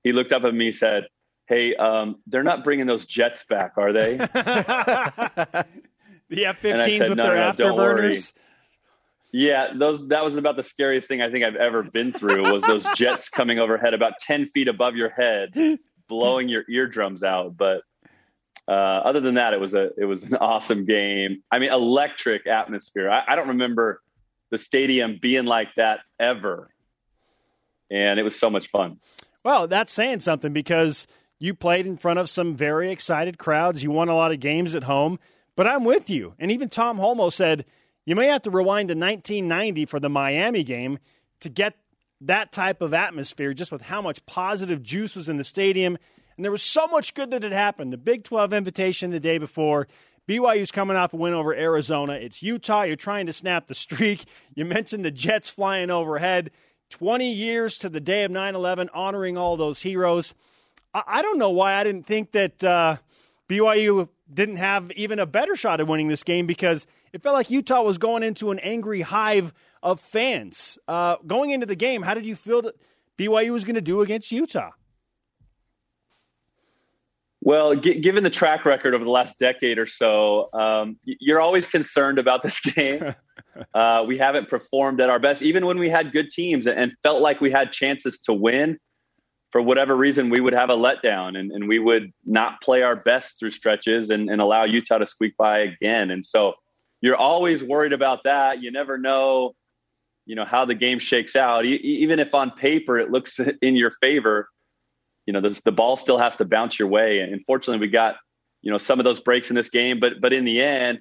S9: He looked up at me and said, Hey, um, they're not bringing those jets back, are they?
S2: the F-15s
S9: said,
S2: with
S9: "No,
S2: their
S9: no,
S2: afterburners.
S9: yeah, those that was about the scariest thing I think I've ever been through was those jets coming overhead about 10 feet above your head, blowing your eardrums out. But uh, other than that, it was a it was an awesome game. I mean, electric atmosphere. I, I don't remember the stadium being like that ever, and it was so much fun.
S2: Well, that's saying something because you played in front of some very excited crowds. You won a lot of games at home, but I'm with you. And even Tom Holmoe said you may have to rewind to 1990 for the Miami game to get that type of atmosphere, just with how much positive juice was in the stadium. And there was so much good that had happened. The Big 12 invitation the day before. BYU's coming off a win over Arizona. It's Utah. You're trying to snap the streak. You mentioned the Jets flying overhead. 20 years to the day of 9 11, honoring all those heroes. I, don't know why I didn't think that uh, BYU didn't have even a better shot at winning this game because it felt like Utah was going into an angry hive of fans. Uh, going into the game, how did you feel that BYU was going to do against Utah?
S9: Well, g- given the track record over the last decade or so, um, you're always concerned about this game. uh, we haven't performed at our best, even when we had good teams and felt like we had chances to win. For whatever reason, we would have a letdown and, and we would not play our best through stretches and, and allow Utah to squeak by again. And so you're always worried about that. You never know, you know, how the game shakes out. E- even if on paper it looks in your favor, you know, the, the ball still has to bounce your way. And fortunately, we got, you know, some of those breaks in this game. But but in the end,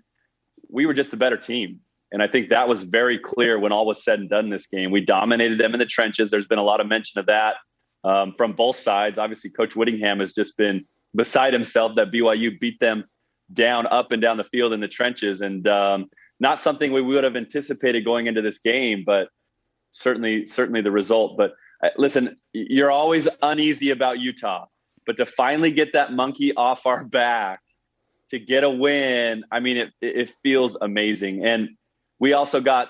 S9: we were just a better team. And I think that was very clear when all was said and done in this game. We dominated them in the trenches. There's been a lot of mention of that um, from both sides. Obviously, Coach Whittingham has just been beside himself that BYU beat them down, up and down the field in the trenches. And um, not something we would have anticipated going into this game, but certainly, certainly the result. But listen, you're always uneasy about Utah, but to finally get that monkey off our back, to get a win, I mean, it, it feels amazing. And we also got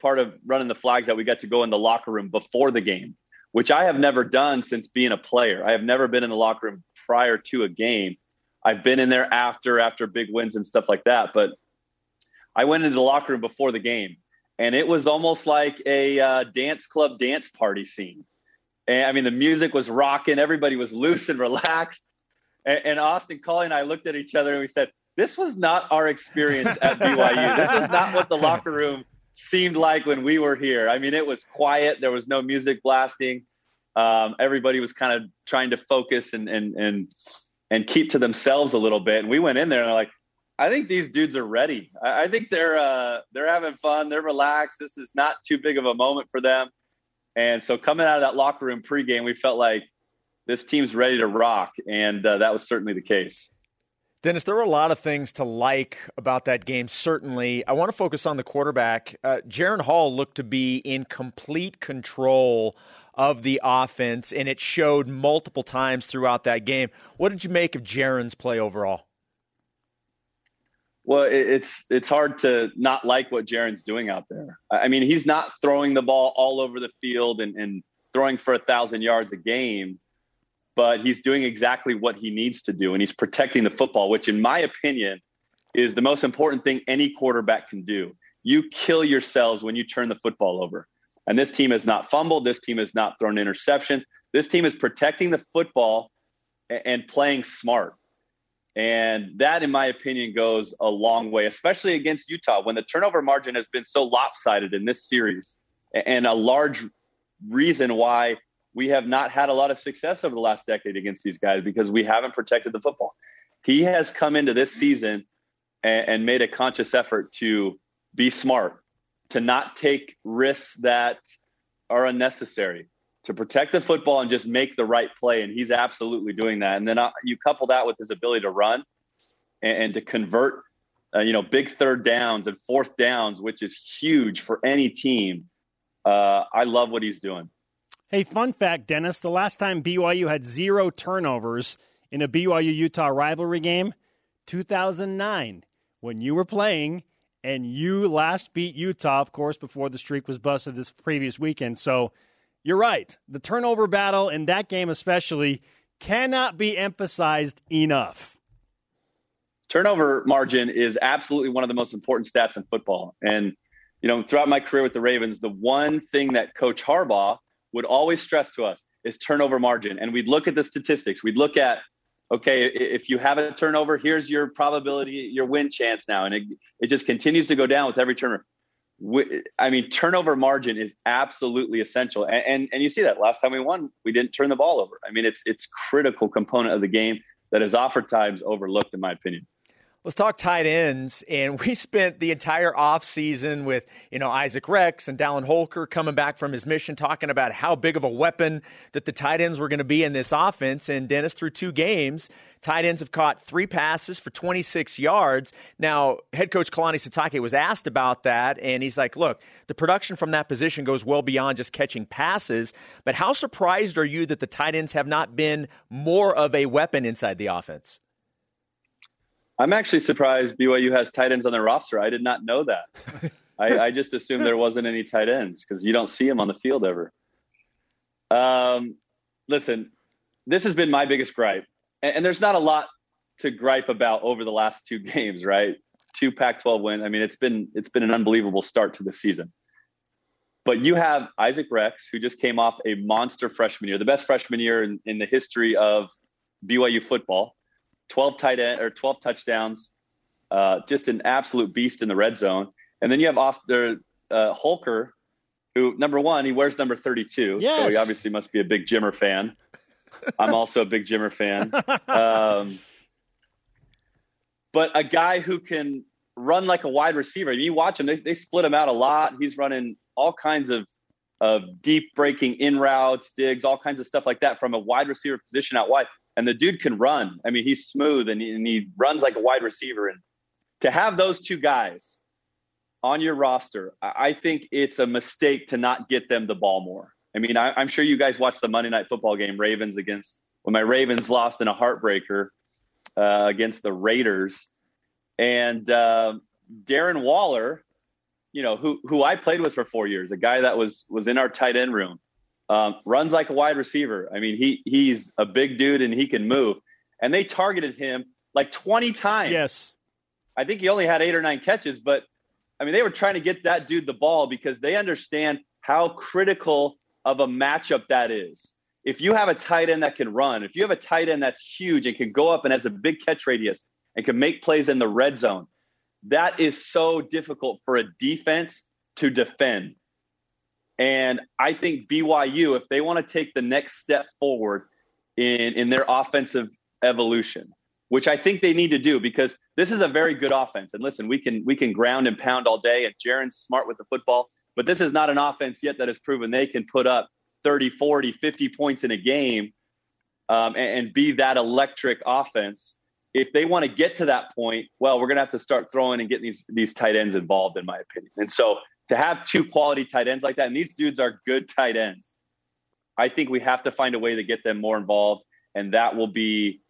S9: part of running the flags that we got to go in the locker room before the game, which I have never done since being a player. I have never been in the locker room prior to a game. I've been in there after after big wins and stuff like that, but I went into the locker room before the game, and it was almost like a uh, dance club dance party scene. And I mean, the music was rocking, everybody was loose and relaxed. And, and Austin Collie and I looked at each other and we said, "This was not our experience at BYU. this is not what the locker room seemed like when we were here. I mean, it was quiet. There was no music blasting. Um, everybody was kind of trying to focus and and and and keep to themselves a little bit. And we went in there and they're like, I think these dudes are ready. I, I think they're uh, they're having fun. They're relaxed. This is not too big of a moment for them. And so coming out of that locker room pregame, we felt like this team's ready to rock, and uh, that was certainly the case.
S8: Dennis, there were a lot of things to like about that game. Certainly, I want to focus on the quarterback. Uh, Jaren Hall looked to be in complete control of the offense, and it showed multiple times throughout that game. What did you make of Jaren's play overall?
S9: Well, it's it's hard to not like what Jaren's doing out there. I mean, he's not throwing the ball all over the field and, and throwing for a thousand yards a game, but he's doing exactly what he needs to do, and he's protecting the football, which, in my opinion, is the most important thing any quarterback can do. you kill yourselves when you turn the football over. And this team has not fumbled. This team has not thrown interceptions. This team is protecting the football and playing smart. And that, in my opinion, goes a long way, especially against Utah when the turnover margin has been so lopsided in this series. And a large reason why we have not had a lot of success over the last decade against these guys because we haven't protected the football. He has come into this season and, and made a conscious effort to be smart, to not take risks that are unnecessary, to protect the football and just make the right play. And he's absolutely doing that. And then uh, you couple that with his ability to run and, and to convert, uh, you know, big third downs and fourth downs, which is huge for any team. Uh, I love what he's doing.
S2: Hey, fun fact, Dennis. The last time BYU had zero turnovers in a BYU Utah rivalry game, 2009, when you were playing and you last beat Utah, of course, before the streak was busted this previous weekend. So you're right. The turnover battle in that game, especially, cannot be emphasized enough.
S9: Turnover margin is absolutely one of the most important stats in football. And, you know, throughout my career with the Ravens, the one thing that Coach Harbaugh would always stress to us is turnover margin. And we'd look at the statistics. We'd look at, okay, if you have a turnover, here's your probability, your win chance now. And it, it just continues to go down with every turnover. I mean, turnover margin is absolutely essential, and, and, and you see that last time we won, we didn't turn the ball over. I mean, it's it's critical component of the game that is oftentimes overlooked, in my opinion.
S8: Let's talk tight ends. And we spent the entire offseason with, you know, Isaac Rex and Dallin Holker coming back from his mission, talking about how big of a weapon that the tight ends were going to be in this offense. And Dennis, through two games, tight ends have caught three passes for 26 yards. Now, head coach Kalani Sitake was asked about that, and he's like, look, the production from that position goes well beyond just catching passes. But how surprised are you that the tight ends have not been more of a weapon inside the offense?
S9: I'm actually surprised BYU has tight ends on their roster. I did not know that. I, I, just assumed there wasn't any tight ends because you don't see them on the field ever. Um, listen, this has been my biggest gripe, and, and, there's not a lot to gripe about over the last two games, right? Two Pac-12 wins. I mean, it's been it's been an unbelievable start to the season. But you have Isaac Rex, who just came off a monster freshman year, the best freshman year in, in the history of BYU football 12 tight end or 12 touchdowns, uh, just an absolute beast in the red zone. And then you have Austin, uh, Holker, who number one he wears number 32, yes. so he obviously must be a big Jimmer fan. I'm also a big Jimmer fan. Um, but a guy who can run like a wide receiver. You watch him; they, they split him out a lot. He's running all kinds of of deep breaking in routes, digs, all kinds of stuff like that from a wide receiver position out wide and the dude can run. I mean, he's smooth and he, and he runs like a wide receiver. And to have those two guys on your roster, I think it's a mistake to not get them the ball more. I mean, I, am sure you guys watched the Monday Night Football game, Ravens against when my Ravens lost in a heartbreaker uh, against the Raiders, and uh, Darren Waller, you know, who who I played with for four years, a guy that was was in our tight end room. Um, runs like a wide receiver. I mean, he he's a big dude and he can move. And they targeted him like 20 times.
S2: Yes.
S9: I think he only had eight or nine catches, but I mean, they were trying to get that dude the ball because they understand how critical of a matchup that is. If you have a tight end that can run, if you have a tight end that's huge and can go up and has a big catch radius and can make plays in the red zone, that is so difficult for a defense to defend. And I think BYU, if they want to take the next step forward in, in their offensive evolution, which I think they need to do because this is a very good offense. And listen, we can we can ground and pound all day, and Jaren's smart with the football, but this is not an offense yet that has proven they can put up 30, 40, 50 points in a game um, and, and be that electric offense. If they want to get to that point, well, we're going to have to start throwing and getting these these tight ends involved, in my opinion. And so to have two quality tight ends like that, and these dudes are good tight ends. I think we have to find a way to get them more involved, and that will be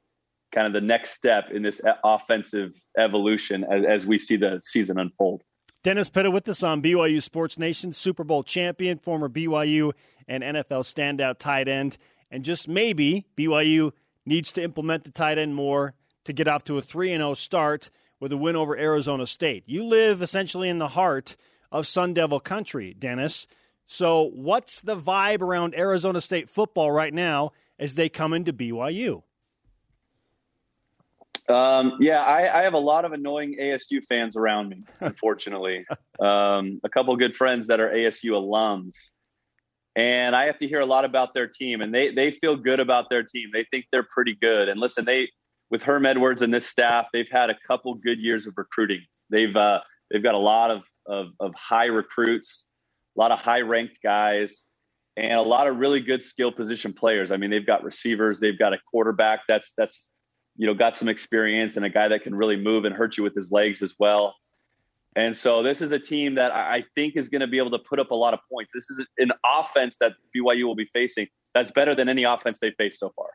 S9: kind of the next step in this offensive evolution as, as we see the season unfold.
S2: Dennis Pitta with us on BYU Sports Nation, Super Bowl champion, former BYU and NFL standout tight end. And just maybe BYU needs to implement the tight end more to get off to a 3 0 start with a win over Arizona State. You live essentially in the heart of Sun Devil country, Dennis. So, what's the vibe around Arizona State football right now as they come into BYU?
S9: Um, yeah, I, I, have a lot of annoying ASU fans around me, unfortunately. um, a couple good friends that are ASU alums. And I have to hear a lot about their team, and they, they feel good about their team. They think they're pretty good. And listen, they with Herm Edwards and this staff, they've had a couple good years of recruiting. They've uh, they've got a lot of, of, of high recruits, a lot of high ranked guys, and a lot of really good skill position players. I mean, they've got receivers, they've got a quarterback that's that's you know, got some experience and a guy that can really move and hurt you with his legs as well. And so this is a team that I think is going to be able to put up a lot of points. This is an offense that BYU will be facing that's better than any offense they've faced so far.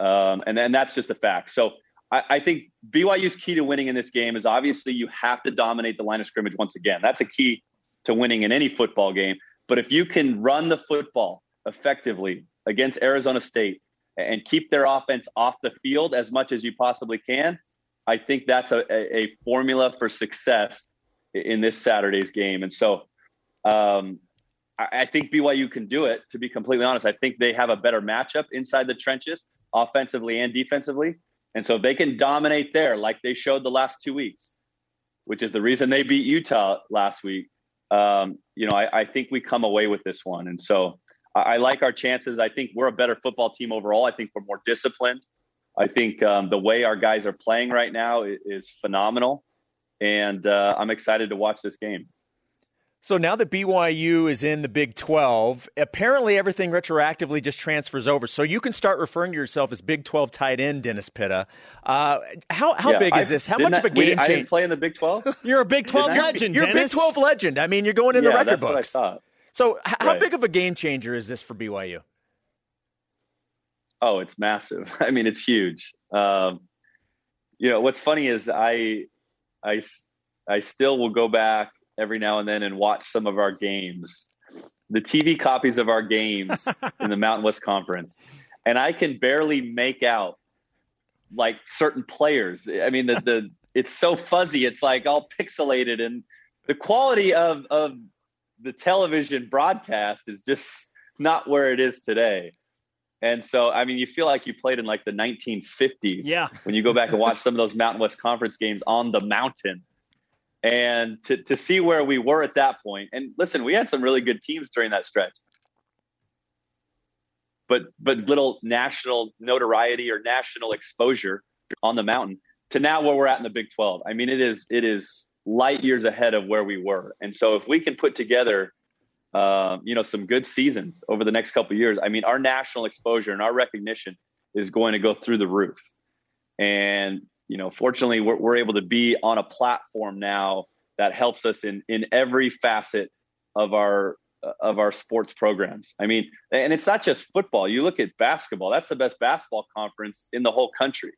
S9: Um, and then that's just a fact. So I, I, think BYU's key to winning in this game is obviously you have to dominate the line of scrimmage once again. That's a key to winning in any football game. But if you can run the football effectively against Arizona State, and keep their offense off the field as much as you possibly can, I think that's a, a formula for success in this Saturday's game. And so um, I, I think BYU can do it, to be completely honest. I think they have a better matchup inside the trenches, offensively and defensively. And so they can dominate there like they showed the last two weeks, which is the reason they beat Utah last week. Um, you know, I, I think we come away with this one. And so I, like our chances. I think we're a better football team overall. I think we're more disciplined. I think um, the way our guys are playing right now is, is phenomenal, and uh, I'm excited to watch this game.
S8: So now that BYU is in the Big 12, apparently everything retroactively just transfers over. So you can start referring to yourself as Big 12 tight end, Dennis Pitta. Uh, how how yeah, big is this? How much of a game change? I
S9: didn't play in the Big 12.
S2: You're a Big 12 legend.
S8: You're
S2: Dennis.
S8: a Big 12 legend. I mean, you're going in
S9: yeah,
S8: the record books.
S9: I.
S8: So, h- how big of a game changer is this for BYU?
S9: Oh, it's massive. I mean, it's huge. Um, you know, what's funny is I, I, I still will go back every now and then and watch some of our games, the TV copies of our games in the Mountain West Conference, and I can barely make out like certain players. I mean, the the it's so fuzzy. It's like all pixelated, and the quality of of the television broadcast is just not where it is today. And so, I mean, you feel like you played in like the 1950s.
S2: Yeah.
S9: When you go back and watch some of those Mountain West Conference games on the mountain. And to, to see where we were at that point, and listen, we had some really good teams during that stretch. But but little national notoriety or national exposure on the mountain to now where we're at in the Big 12. I mean, it is it is light years ahead of where we were. And so if we can put together, uh, you know, some good seasons over the next couple years, I mean, our national exposure and our recognition is going to go through the roof. And you know, fortunately, we're, we're able to be on a platform now that helps us in in every facet of our of our sports programs. I mean, and it's not just football. You look at basketball; that's the best basketball conference in the whole country.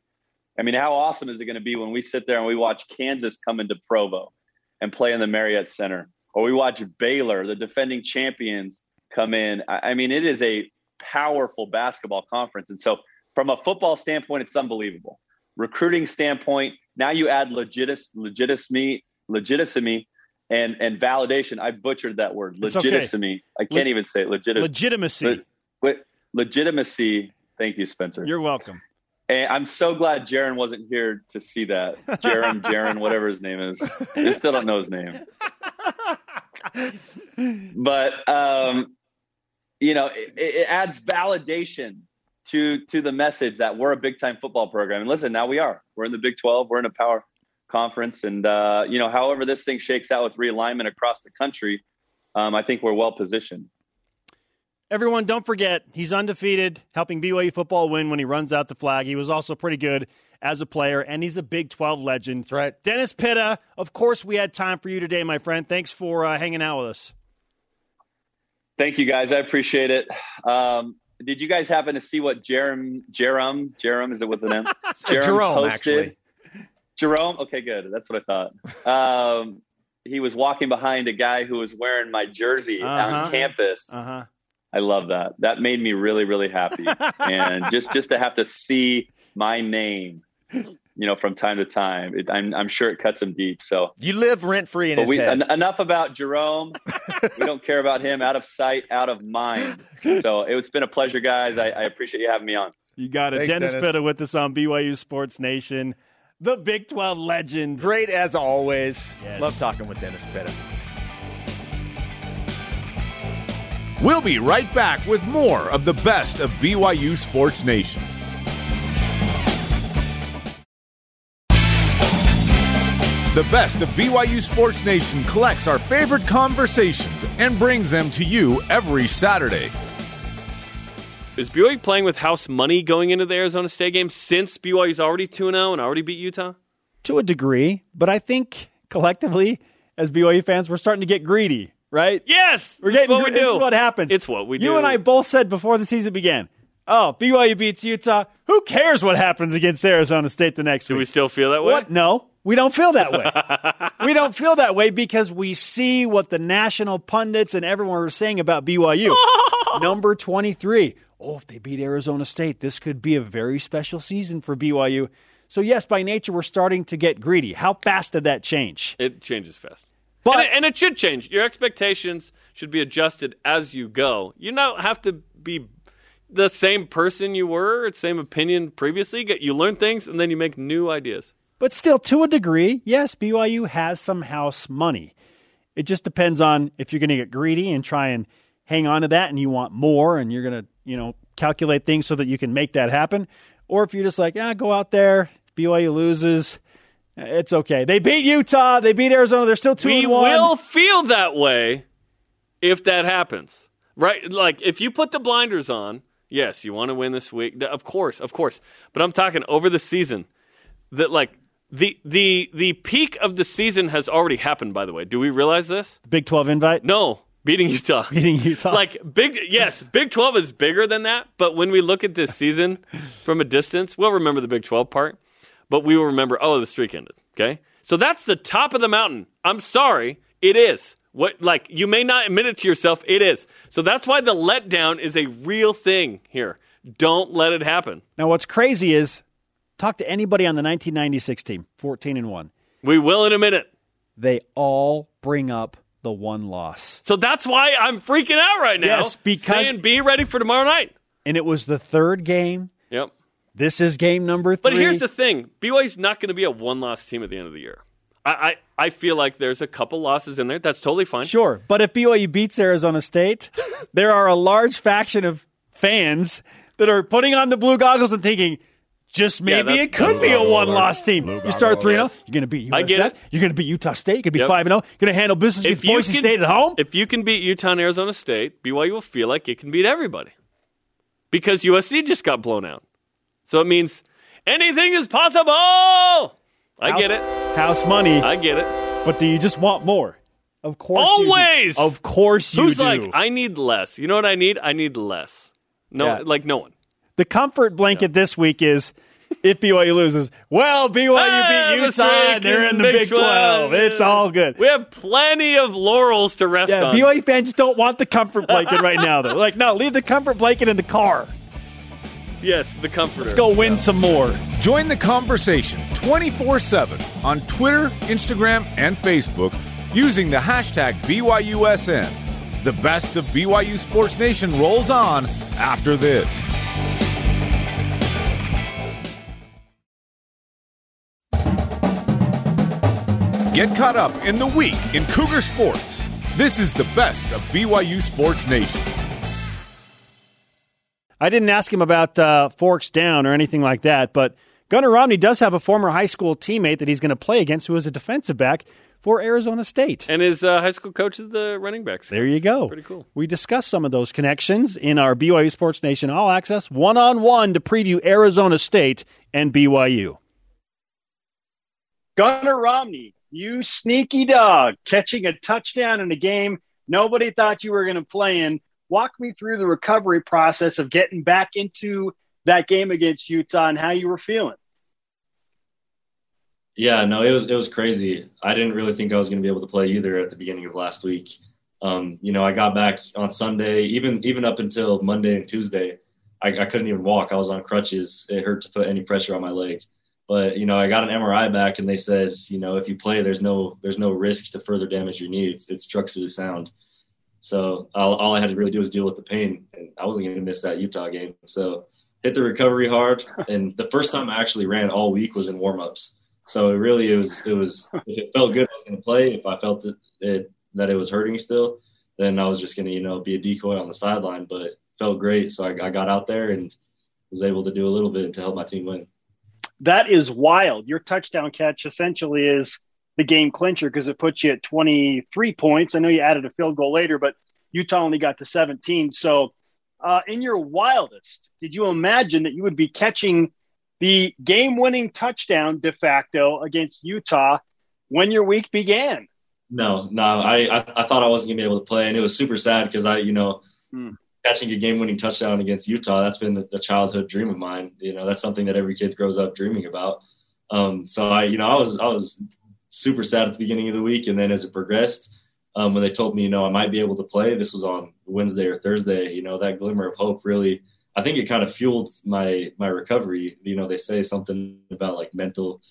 S9: I mean, how awesome is it going to be when we sit there and we watch Kansas come into Provo and play in the Marriott Center, or we watch Baylor, the defending champions, come in? I mean, it is a powerful basketball conference. And so, from a football standpoint, it's unbelievable. Recruiting standpoint, now you add legitis, legitimacy, legitimacy, and and validation. I butchered that word, legitimacy. Okay. I can't Le- even say it. Legit-
S2: legitimacy.
S9: Le- legitimacy. Thank you, Spencer.
S2: You're welcome.
S9: And I'm so glad Jaron wasn't here to see that. Jaron, Jaron, whatever his name is. I still don't know his name. But um, you know, it, it, adds validation to to the message that we're a big time football program. And listen, now we are. We're in the Big 12. We're in a power conference, and uh, you know, however this thing shakes out with realignment across the country, um, I think we're well positioned.
S2: Everyone, don't forget, he's undefeated, helping BYU football win when he runs out the flag. He was also pretty good as a player, and he's a Big 12 legend.
S8: That's right.
S2: Dennis Pitta, of course, we had time for you today, my friend. Thanks for uh, hanging out with us.
S9: Thank you, guys. I appreciate it. Um, did you guys happen to see what Jerem, Jerem, Jerem, is it with an M?
S8: Jerem Jerome, posted? Actually.
S9: Jerome? Okay, good. That's what I thought. Um, he was walking behind a guy who was wearing my jersey uh-huh. on campus.
S2: Uh-huh
S9: I love that. That made me really, really happy. and just just to have to see my name you know, from time to time. It, I'm, I'm sure it cuts him deep. So
S8: you live rent free in
S9: but
S8: his
S9: we,
S8: head.
S9: en- enough about Jerome. we don't care about him. Out of sight, out of mind. So it's been a pleasure, guys. I, I appreciate you having me on.
S2: You got it.
S8: Thanks,
S2: Dennis,
S8: Dennis.
S2: Pitta with us on BYU Sports Nation, the Big 12 legend.
S8: Great as always.
S2: Yes.
S8: Love talking with Dennis Pitta.
S4: We'll be right back with more of the best of BYU Sports Nation. The best of BYU Sports Nation collects our favorite conversations and brings them to you every Saturday.
S1: Is BYU playing with house money going into the Arizona State game since BYU's already 2 0 and already beat Utah?
S2: To a degree, but I think collectively, as BYU fans, we're starting to get greedy, right?
S1: Yes!
S2: We're
S1: This
S2: getting
S1: is what we do.
S2: This is what happens.
S1: It's what we do.
S2: You and I both said before the season began. Oh, BYU beats Utah. Who cares what happens against Arizona State the next
S1: Do
S2: week?
S1: Do we still feel that way?
S2: What? No, we don't feel that way. we don't feel that way because we see what the national pundits and everyone are saying about BYU. Number 23. Oh, if they beat Arizona State, this could be a very special season for BYU. So, yes, by nature, we're starting to get greedy. How fast did that change?
S1: It changes fast.
S2: But-
S1: and, it, and it should change. Your expectations should be adjusted as you go. You don't have to be the same person you were, same opinion previously. You learn things and then you make new ideas.
S2: But still, to a degree, yes, BYU has some house money. It just depends on if you're going to get greedy and try and hang on to that and you want more and you're going to, you know, calculate things so that you can make that happen. Or if you're just like, ah, go out there, BYU loses, it's okay. They beat Utah, they beat Arizona, they're still 2
S1: we
S2: and 1.
S1: will feel that way if that happens. Right? Like if you put the blinders on, yes, you want to win this week. Of course, of course. But I'm talking over the season. That like the the the peak of the season has already happened by the way. Do we realize this?
S2: Big 12 invite,
S1: No, beating Utah.
S2: beating Utah.
S1: like big yes big 12 is bigger than that but when we look at this season from a distance we'll remember the big 12 part but we will remember oh the streak ended okay so that's the top of the mountain i'm sorry it is what like you may not admit it to yourself it is so that's why the letdown is a real thing here don't let it happen
S2: now, what's crazy is talk to anybody on the 1996 team, 14 and 1.
S1: we will in a minute
S2: They all bring up the one loss.
S1: so that's why i'm freaking out right now
S2: Yes, because-
S1: saying be ready for tomorrow night
S2: And it was the third game.
S1: yep
S2: This is game number three.
S1: But here's the thing: BYU's not going to be a one-loss team at the end of the year. I, I, I feel like there's a couple losses in there. That's totally fine.
S2: Sure, but if BYU beats Arizona State, there are a large faction of fans that are putting on the blue goggles and thinking, just
S1: Yeah,
S2: maybe
S1: that's-
S2: it could be a one-loss team. You start three zero, oh, you're going to beat
S1: I get
S2: USF. You're going to beat Utah State. You're going to be five and zero. You're going to handle business against Boise State at home.
S1: if you can beat Utah and Arizona State, BYU will feel like it can beat everybody because USC just got blown out. So it means anything is possible. I get it.
S2: House money,
S1: I get it.
S2: but do you just want more? Of course, you do.
S1: Always.
S2: Of course, you
S1: Who's
S2: do.
S1: like, I need less? You know what I need? I need less. No,
S2: Yeah.
S1: like no one.
S2: The comfort blanket this week is if BYU loses, well, BYU
S1: Ah,
S2: beat
S1: the
S2: Utah and they're in the Big 12. It's all good.
S1: We have plenty of laurels to rest
S2: Yeah,
S1: on.
S2: BYU fans just don't want the comfort blanket right now. They're like, no, leave the comfort blanket in the car.
S1: yes, the comfort.
S2: Let's go win some more.
S4: Join the conversation 24 7 on Twitter, Instagram, and Facebook using the hashtag BYUSN. The best of BYU Sports Nation rolls on after this. Get caught up in the week in Cougar Sports. This is the best of BYU Sports Nation.
S2: I didn't ask him about uh, Forks Down or anything like that, but Gunnar Romney does have a former high school teammate that he's going to play against who is a defensive back for Arizona State.
S1: And his uh, high school coach is the running backs.
S2: There you go.
S1: Pretty cool.
S2: We discussed some of those connections in our BYU Sports Nation All Access one on one to preview Arizona State and BYU.
S10: Gunnar Romney, you sneaky dog, catching a touchdown in a game nobody thought you were going to play in. Walk me through the recovery process of getting back into that game against Utah and how you were feeling.
S11: Yeah, no, it was it was crazy. I didn't really think I was going to be able to play either at the beginning of last week. Um, you know, I got back on Sunday, even even up until Monday and Tuesday, I, I couldn't even walk. I was on crutches. It hurt to put any pressure on my leg. But you know, I got an MRI back, and they said, you know, if you play, there's no there's no risk to further damage your knee. It's it's structurally sound. So all, all I had to really do was deal with the pain, and I wasn't going to miss that Utah game. So hit the recovery hard, and the first time I actually ran all week was in warmups. So it really it was it was if it felt good, I was going to play. If I felt it, it that it was hurting still, then I was just going to you know be a decoy on the sideline. But it felt great, so I, I got out there and was able to do a little bit to help my team win.
S2: That is wild. Your touchdown catch essentially is the game clincher because it puts you at 23 points. I know you added a field goal later, but Utah only got to 17. So, uh, in your wildest, did you imagine that you would be catching the game winning touchdown de facto against Utah when your week began?
S11: No, no, I, I, I thought I wasn't gonna be able to play, and it was super sad because I, you know, hmm. Catching a game-winning touchdown against Utah, that's been a childhood dream of mine. You know, that's something that every kid grows up dreaming about. Um, so I, you know, I was I was super sad at the beginning of the week, and then as it progressed, um, when they told me, you know, I might be able to play, this was on Wednesday or Thursday. You know, that glimmer of hope really, I think it kind of fueled my my recovery. You know, they say something about like mental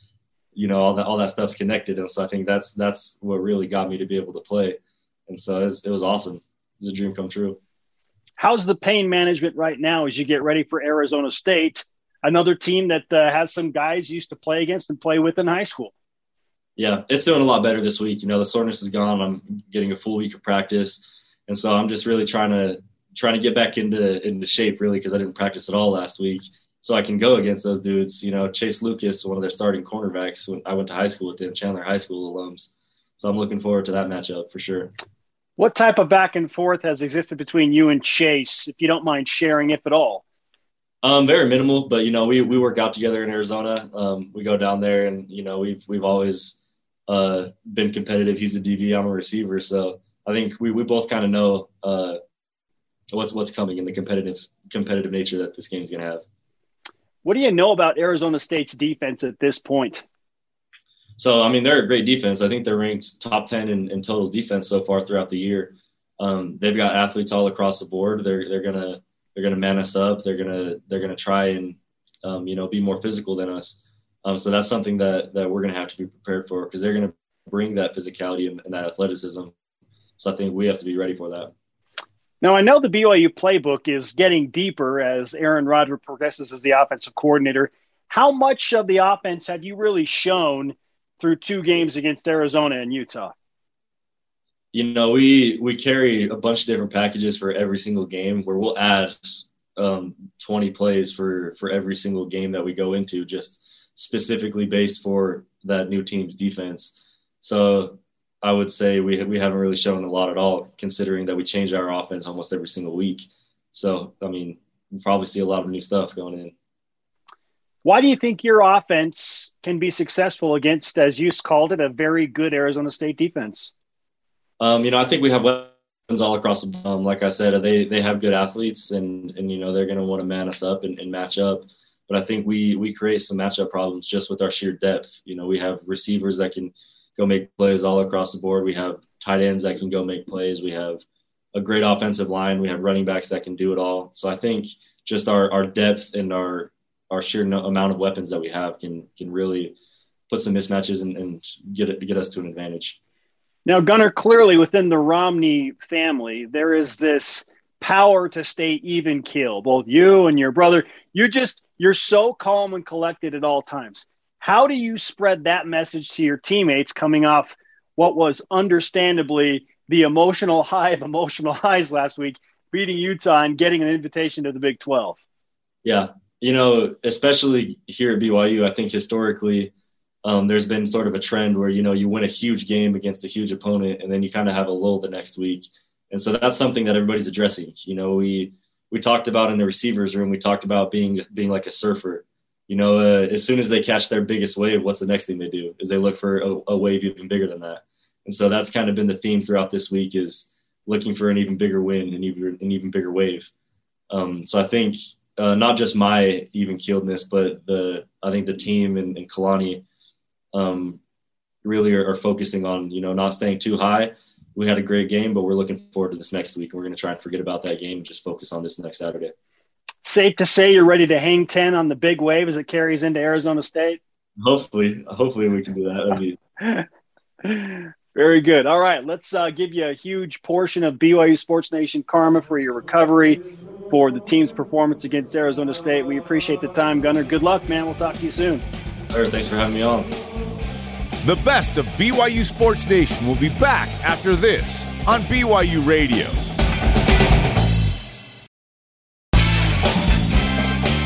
S11: you know all that all that stuff's connected and so i think that's that's what really got me to be able to play and so it was, it was awesome it was a dream come true
S2: how's the pain management right now as you get ready for arizona state another team that uh, has some guys used to play against and play with in high school
S11: yeah it's doing a lot better this week you know the soreness is gone i'm getting a full week of practice and so i'm just really trying to trying to get back into into shape really because i didn't practice at all last week so I can go against those dudes. You know, Chase Lucas, one of their starting cornerbacks. When I went to high school with them, Chandler High School alums. So I'm looking forward to that matchup for sure.
S2: What type of back and forth has existed between you and Chase, if you don't mind sharing, if at all?
S11: Um, very minimal, but you know, we we work out together in Arizona. Um, we go down there, and you know, we've we've always uh, been competitive. He's a DB, I'm a receiver, so I think we we both kind of know uh, what's what's coming in the competitive competitive nature that this game's gonna have.
S2: What do you know about Arizona State's defense at this point?
S11: So, I mean, they're a great defense. I think they're ranked top 10 in, in total defense so far throughout the year. Um, they've got athletes all across the board. They're, they're going to, they're to man us up. They're going to, they're to try and, um, you know, be more physical than us. Um, so that's something that, that we're going to have to be prepared for because they're going to bring that physicality and, and that athleticism. So I think we have to be ready for that.
S2: Now, I know the BYU playbook is getting deeper as Aaron Roderick progresses as the offensive coordinator. How much of the offense have you really shown through two games against Arizona and Utah?
S11: You know, we we carry a bunch of different packages for every single game where we'll add um, 20 plays for for every single game that we go into, just specifically based for that new team's defense. So I would say we we haven't really shown a lot at all, considering that we change our offense almost every single week. So, I mean, we probably see a lot of new stuff going in.
S2: Why do you think your offense can be successful against, as you called it, a very good Arizona State defense?
S11: Um, you know, I think we have weapons all across the. Um, like I said, they they have good athletes, and and you know they're going to want to man us up and, and match up. But I think we we create some matchup problems just with our sheer depth. You know, we have receivers that can go make plays all across the board. We have tight ends that can go make plays. We have a great offensive line. We have running backs that can do it all. So I think just our, our depth and our our sheer no, amount of weapons that we have can can really put some mismatches and, and get it, get us to an advantage.
S2: Now, Gunner, clearly within the Romney family, there is this power to stay even keel. Both you and your brother, you're just you're so calm and collected at all times. How do you spread that message to your teammates coming off what was understandably the emotional high of emotional highs last week, beating Utah and getting an invitation to the Big 12?
S11: Yeah. You know, especially here at BYU, I think historically um, there's been sort of a trend where, you know, you win a huge game against a huge opponent and then you kind of have a lull the next week. And so that's something that everybody's addressing. You know, we, we talked about in the receivers room, we talked about being, being like a surfer you know, uh, as soon as they catch their biggest wave, what's the next thing they do? Is they look for a, a, wave even bigger than that. And so that's kind of been the theme throughout this week is looking for an even bigger win and even an even bigger wave. Um, so I think uh, not just my even keeledness, but the I think the team and, and Kalani um, really are, are, focusing on you know not staying too high. We had a great game, but we're looking forward to this next week. And we're going to try and forget about that game and just focus on this next Saturday
S2: safe to say you're ready to hang 10 on the big wave as it carries into Arizona State?
S11: Hopefully, hopefully we can do that. That'd
S10: be very good. All right, let's uh, give you a huge portion of BYU Sports Nation karma for your recovery for the team's performance against Arizona State. We appreciate the time, Gunner. Good luck, man. We'll talk to you soon.
S11: All right, thanks for having me on.
S4: The best of BYU Sports Nation will be back after this on BYU Radio.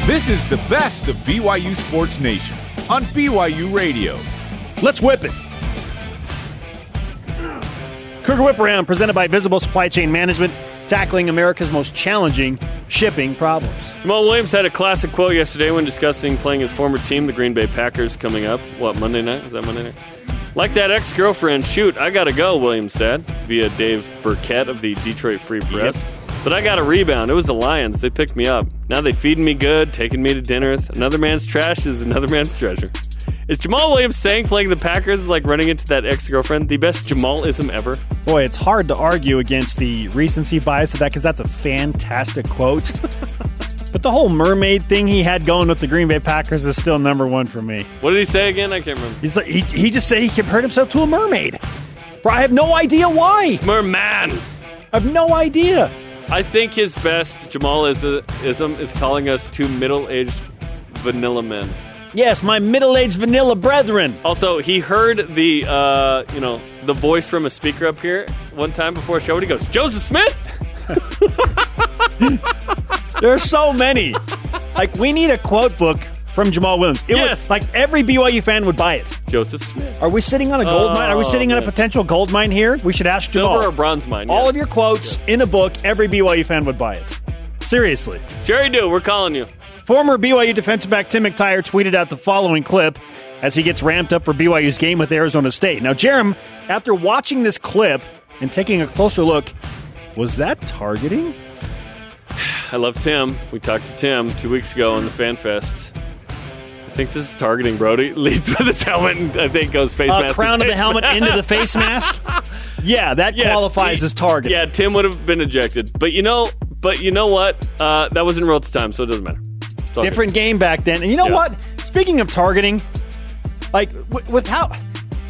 S4: This is the best of BYU Sports Nation on BYU Radio.
S2: Let's whip it. Cougar Whip Around, presented by Visible Supply Chain Management, tackling America's most challenging shipping problems.
S1: Jamaal Williams had a classic quote yesterday when discussing playing his former team, the Green Bay Packers, coming up. What, Monday night? Is that Monday night? Like that ex girlfriend, shoot, I gotta go, Williams said, via Dave Birkett of the Detroit Free Press. Yep. But I got a rebound. It was the Lions. They picked me up. Now they feeding me good, taking me to dinners. Another man's trash is another man's treasure. Is Jamaal Williams saying playing the Packers is like running into that ex girlfriend the best Jamalism ever?
S2: Boy, it's hard to argue against the recency bias of that because that's a fantastic quote. but the whole mermaid thing he had going with the Green Bay Packers is still number one for me.
S1: What did he say again? I can't remember.
S2: He's like he, he just said he compared himself to a mermaid. Bro, I have no idea why.
S1: Merman.
S2: I have no idea.
S1: I think his best Jamalism is calling us two middle-aged vanilla men.
S2: Yes, my middle-aged vanilla brethren.
S1: Also, he heard the uh, you know the voice from a speaker up here one time before a show, and he goes, "Joseph Smith."
S2: there are so many. Like we need a quote book from Jamaal Williams. It
S1: yes.
S2: Was, like every BYU fan would buy it.
S1: Joseph Smith.
S2: Are we sitting on a gold oh, mine? Are we sitting man. on a potential gold mine here? We should ask Jamaal.
S1: Silver or bronze mine?
S2: All
S1: yes.
S2: of your quotes in a book. Every BYU fan would buy it. Seriously.
S1: Jerry Do, we're calling you.
S2: Former BYU defensive back Tim McTyer tweeted out the following clip as he gets ramped up for BYU's game with Arizona State. Now, Jarom, after watching this clip and taking a closer look, was that targeting?
S1: I love Tim. We talked to Tim two weeks ago on the Fan Fest. I think this is targeting Brody. Leads with his helmet and I think goes face uh, mask.
S2: Crown of the helmet
S1: mask.
S2: into the face mask. Yeah, that yes, qualifies he, as targeting.
S1: Yeah, Tim would have been ejected. But you know, but you know what? Uh, that wasn't real at the time, so it doesn't matter.
S2: Different game back then. And you know yeah. what? Speaking of targeting, like w- with how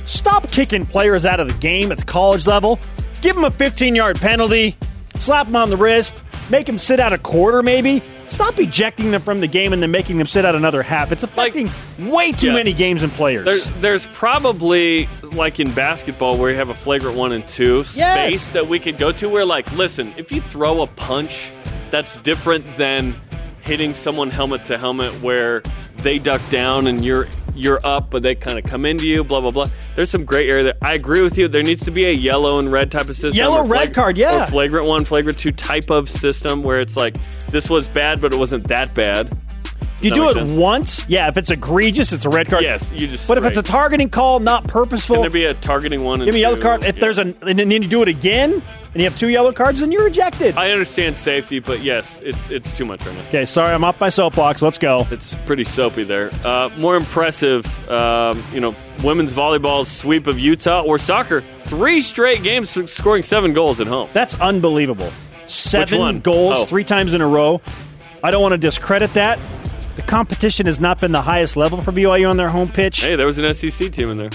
S2: stop kicking players out of the game at the college level. Give them a 15 yard penalty, slap them on the wrist, make them sit out a quarter maybe. Stop ejecting them from the game and then making them sit out another half. It's affecting like, way too yeah. many games and players.
S1: There's, there's, probably like in basketball where you have a flagrant one and two
S2: yes.
S1: space that we could go to where like listen, if you throw a punch that's different than hitting someone helmet to helmet where they duck down and you're you're up, but they kind of come into you. Blah blah blah. There's some gray area there. I agree with you. There needs to be a yellow and red type of system.
S2: Yellow red card, yeah.
S1: Or flagrant one, flagrant two type of system where it's like this was bad, but it wasn't that bad.
S2: You do it sense? once, yeah. If it's egregious, it's a red card.
S1: Yes, you just.
S2: But if it's a targeting call, not purposeful,
S1: can there be a targeting one?
S2: Give me a yellow card. If yeah. there's a, and then you do it again, and you have two yellow cards, then you're ejected.
S1: I understand safety, but yes, it's it's too much right now.
S2: Okay, sorry, I'm off my soapbox. Let's go.
S1: It's pretty soapy there. Uh, more impressive, um, you know, women's volleyball's sweep of Utah or soccer. Three straight games scoring seven goals at home.
S2: That's unbelievable. Seven goals oh. three times in a row. I don't want to discredit that. The competition has not been the highest level for BYU on their home pitch.
S1: Hey, there was an SEC team in there.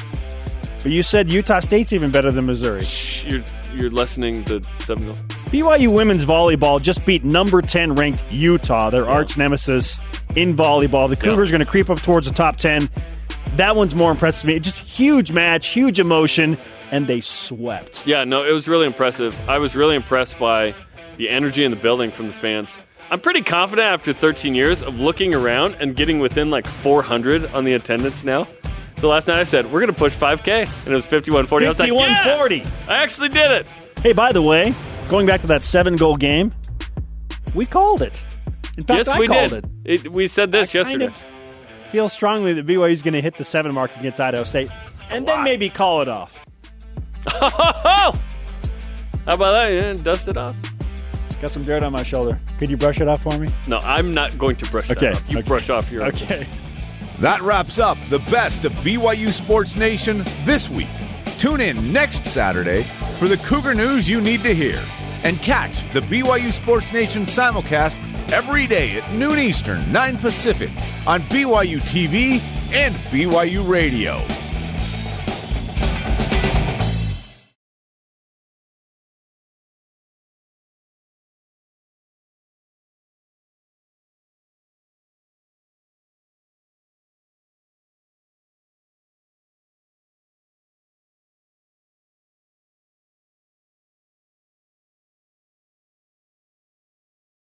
S2: But you said Utah State's even better than Missouri.
S1: Shh, you're, you're lessening the seven goals.
S2: BYU women's volleyball just beat number 10 ranked Utah, their yeah. arch nemesis in volleyball. The Cougars yeah. are going to creep up towards the top 10. That one's more impressive to me. Just huge match, huge emotion, and they swept.
S1: Yeah, no, it was really impressive. I was really impressed by the energy in the building from the fans. I'm pretty confident after 13 years of looking around and getting within like 400 on the attendance now. So last night I said, we're going to push 5K. And it was 5140.
S2: 5140.
S1: Yeah, I actually did it.
S2: Hey, by the way, going back to that seven goal game, we called it. In fact,
S1: yes,
S2: I
S1: we
S2: called
S1: did. It. it. We said this
S2: I
S1: yesterday.
S2: Kind of feel strongly that BYU is going to hit the seven mark against Idaho State and then maybe call it off.
S1: How about that? Yeah, dust it off.
S2: Got some dirt on my shoulder. Could you brush it off for me?
S1: No, I'm not going to brush
S2: okay.
S1: that off. You
S2: okay.
S1: brush off your
S2: Okay.
S4: That wraps up the best of BYU Sports Nation this week. Tune in next Saturday for the Cougar news you need to hear. And catch the BYU Sports Nation simulcast every day at noon Eastern, 9 Pacific on BYU TV, and BYU Radio.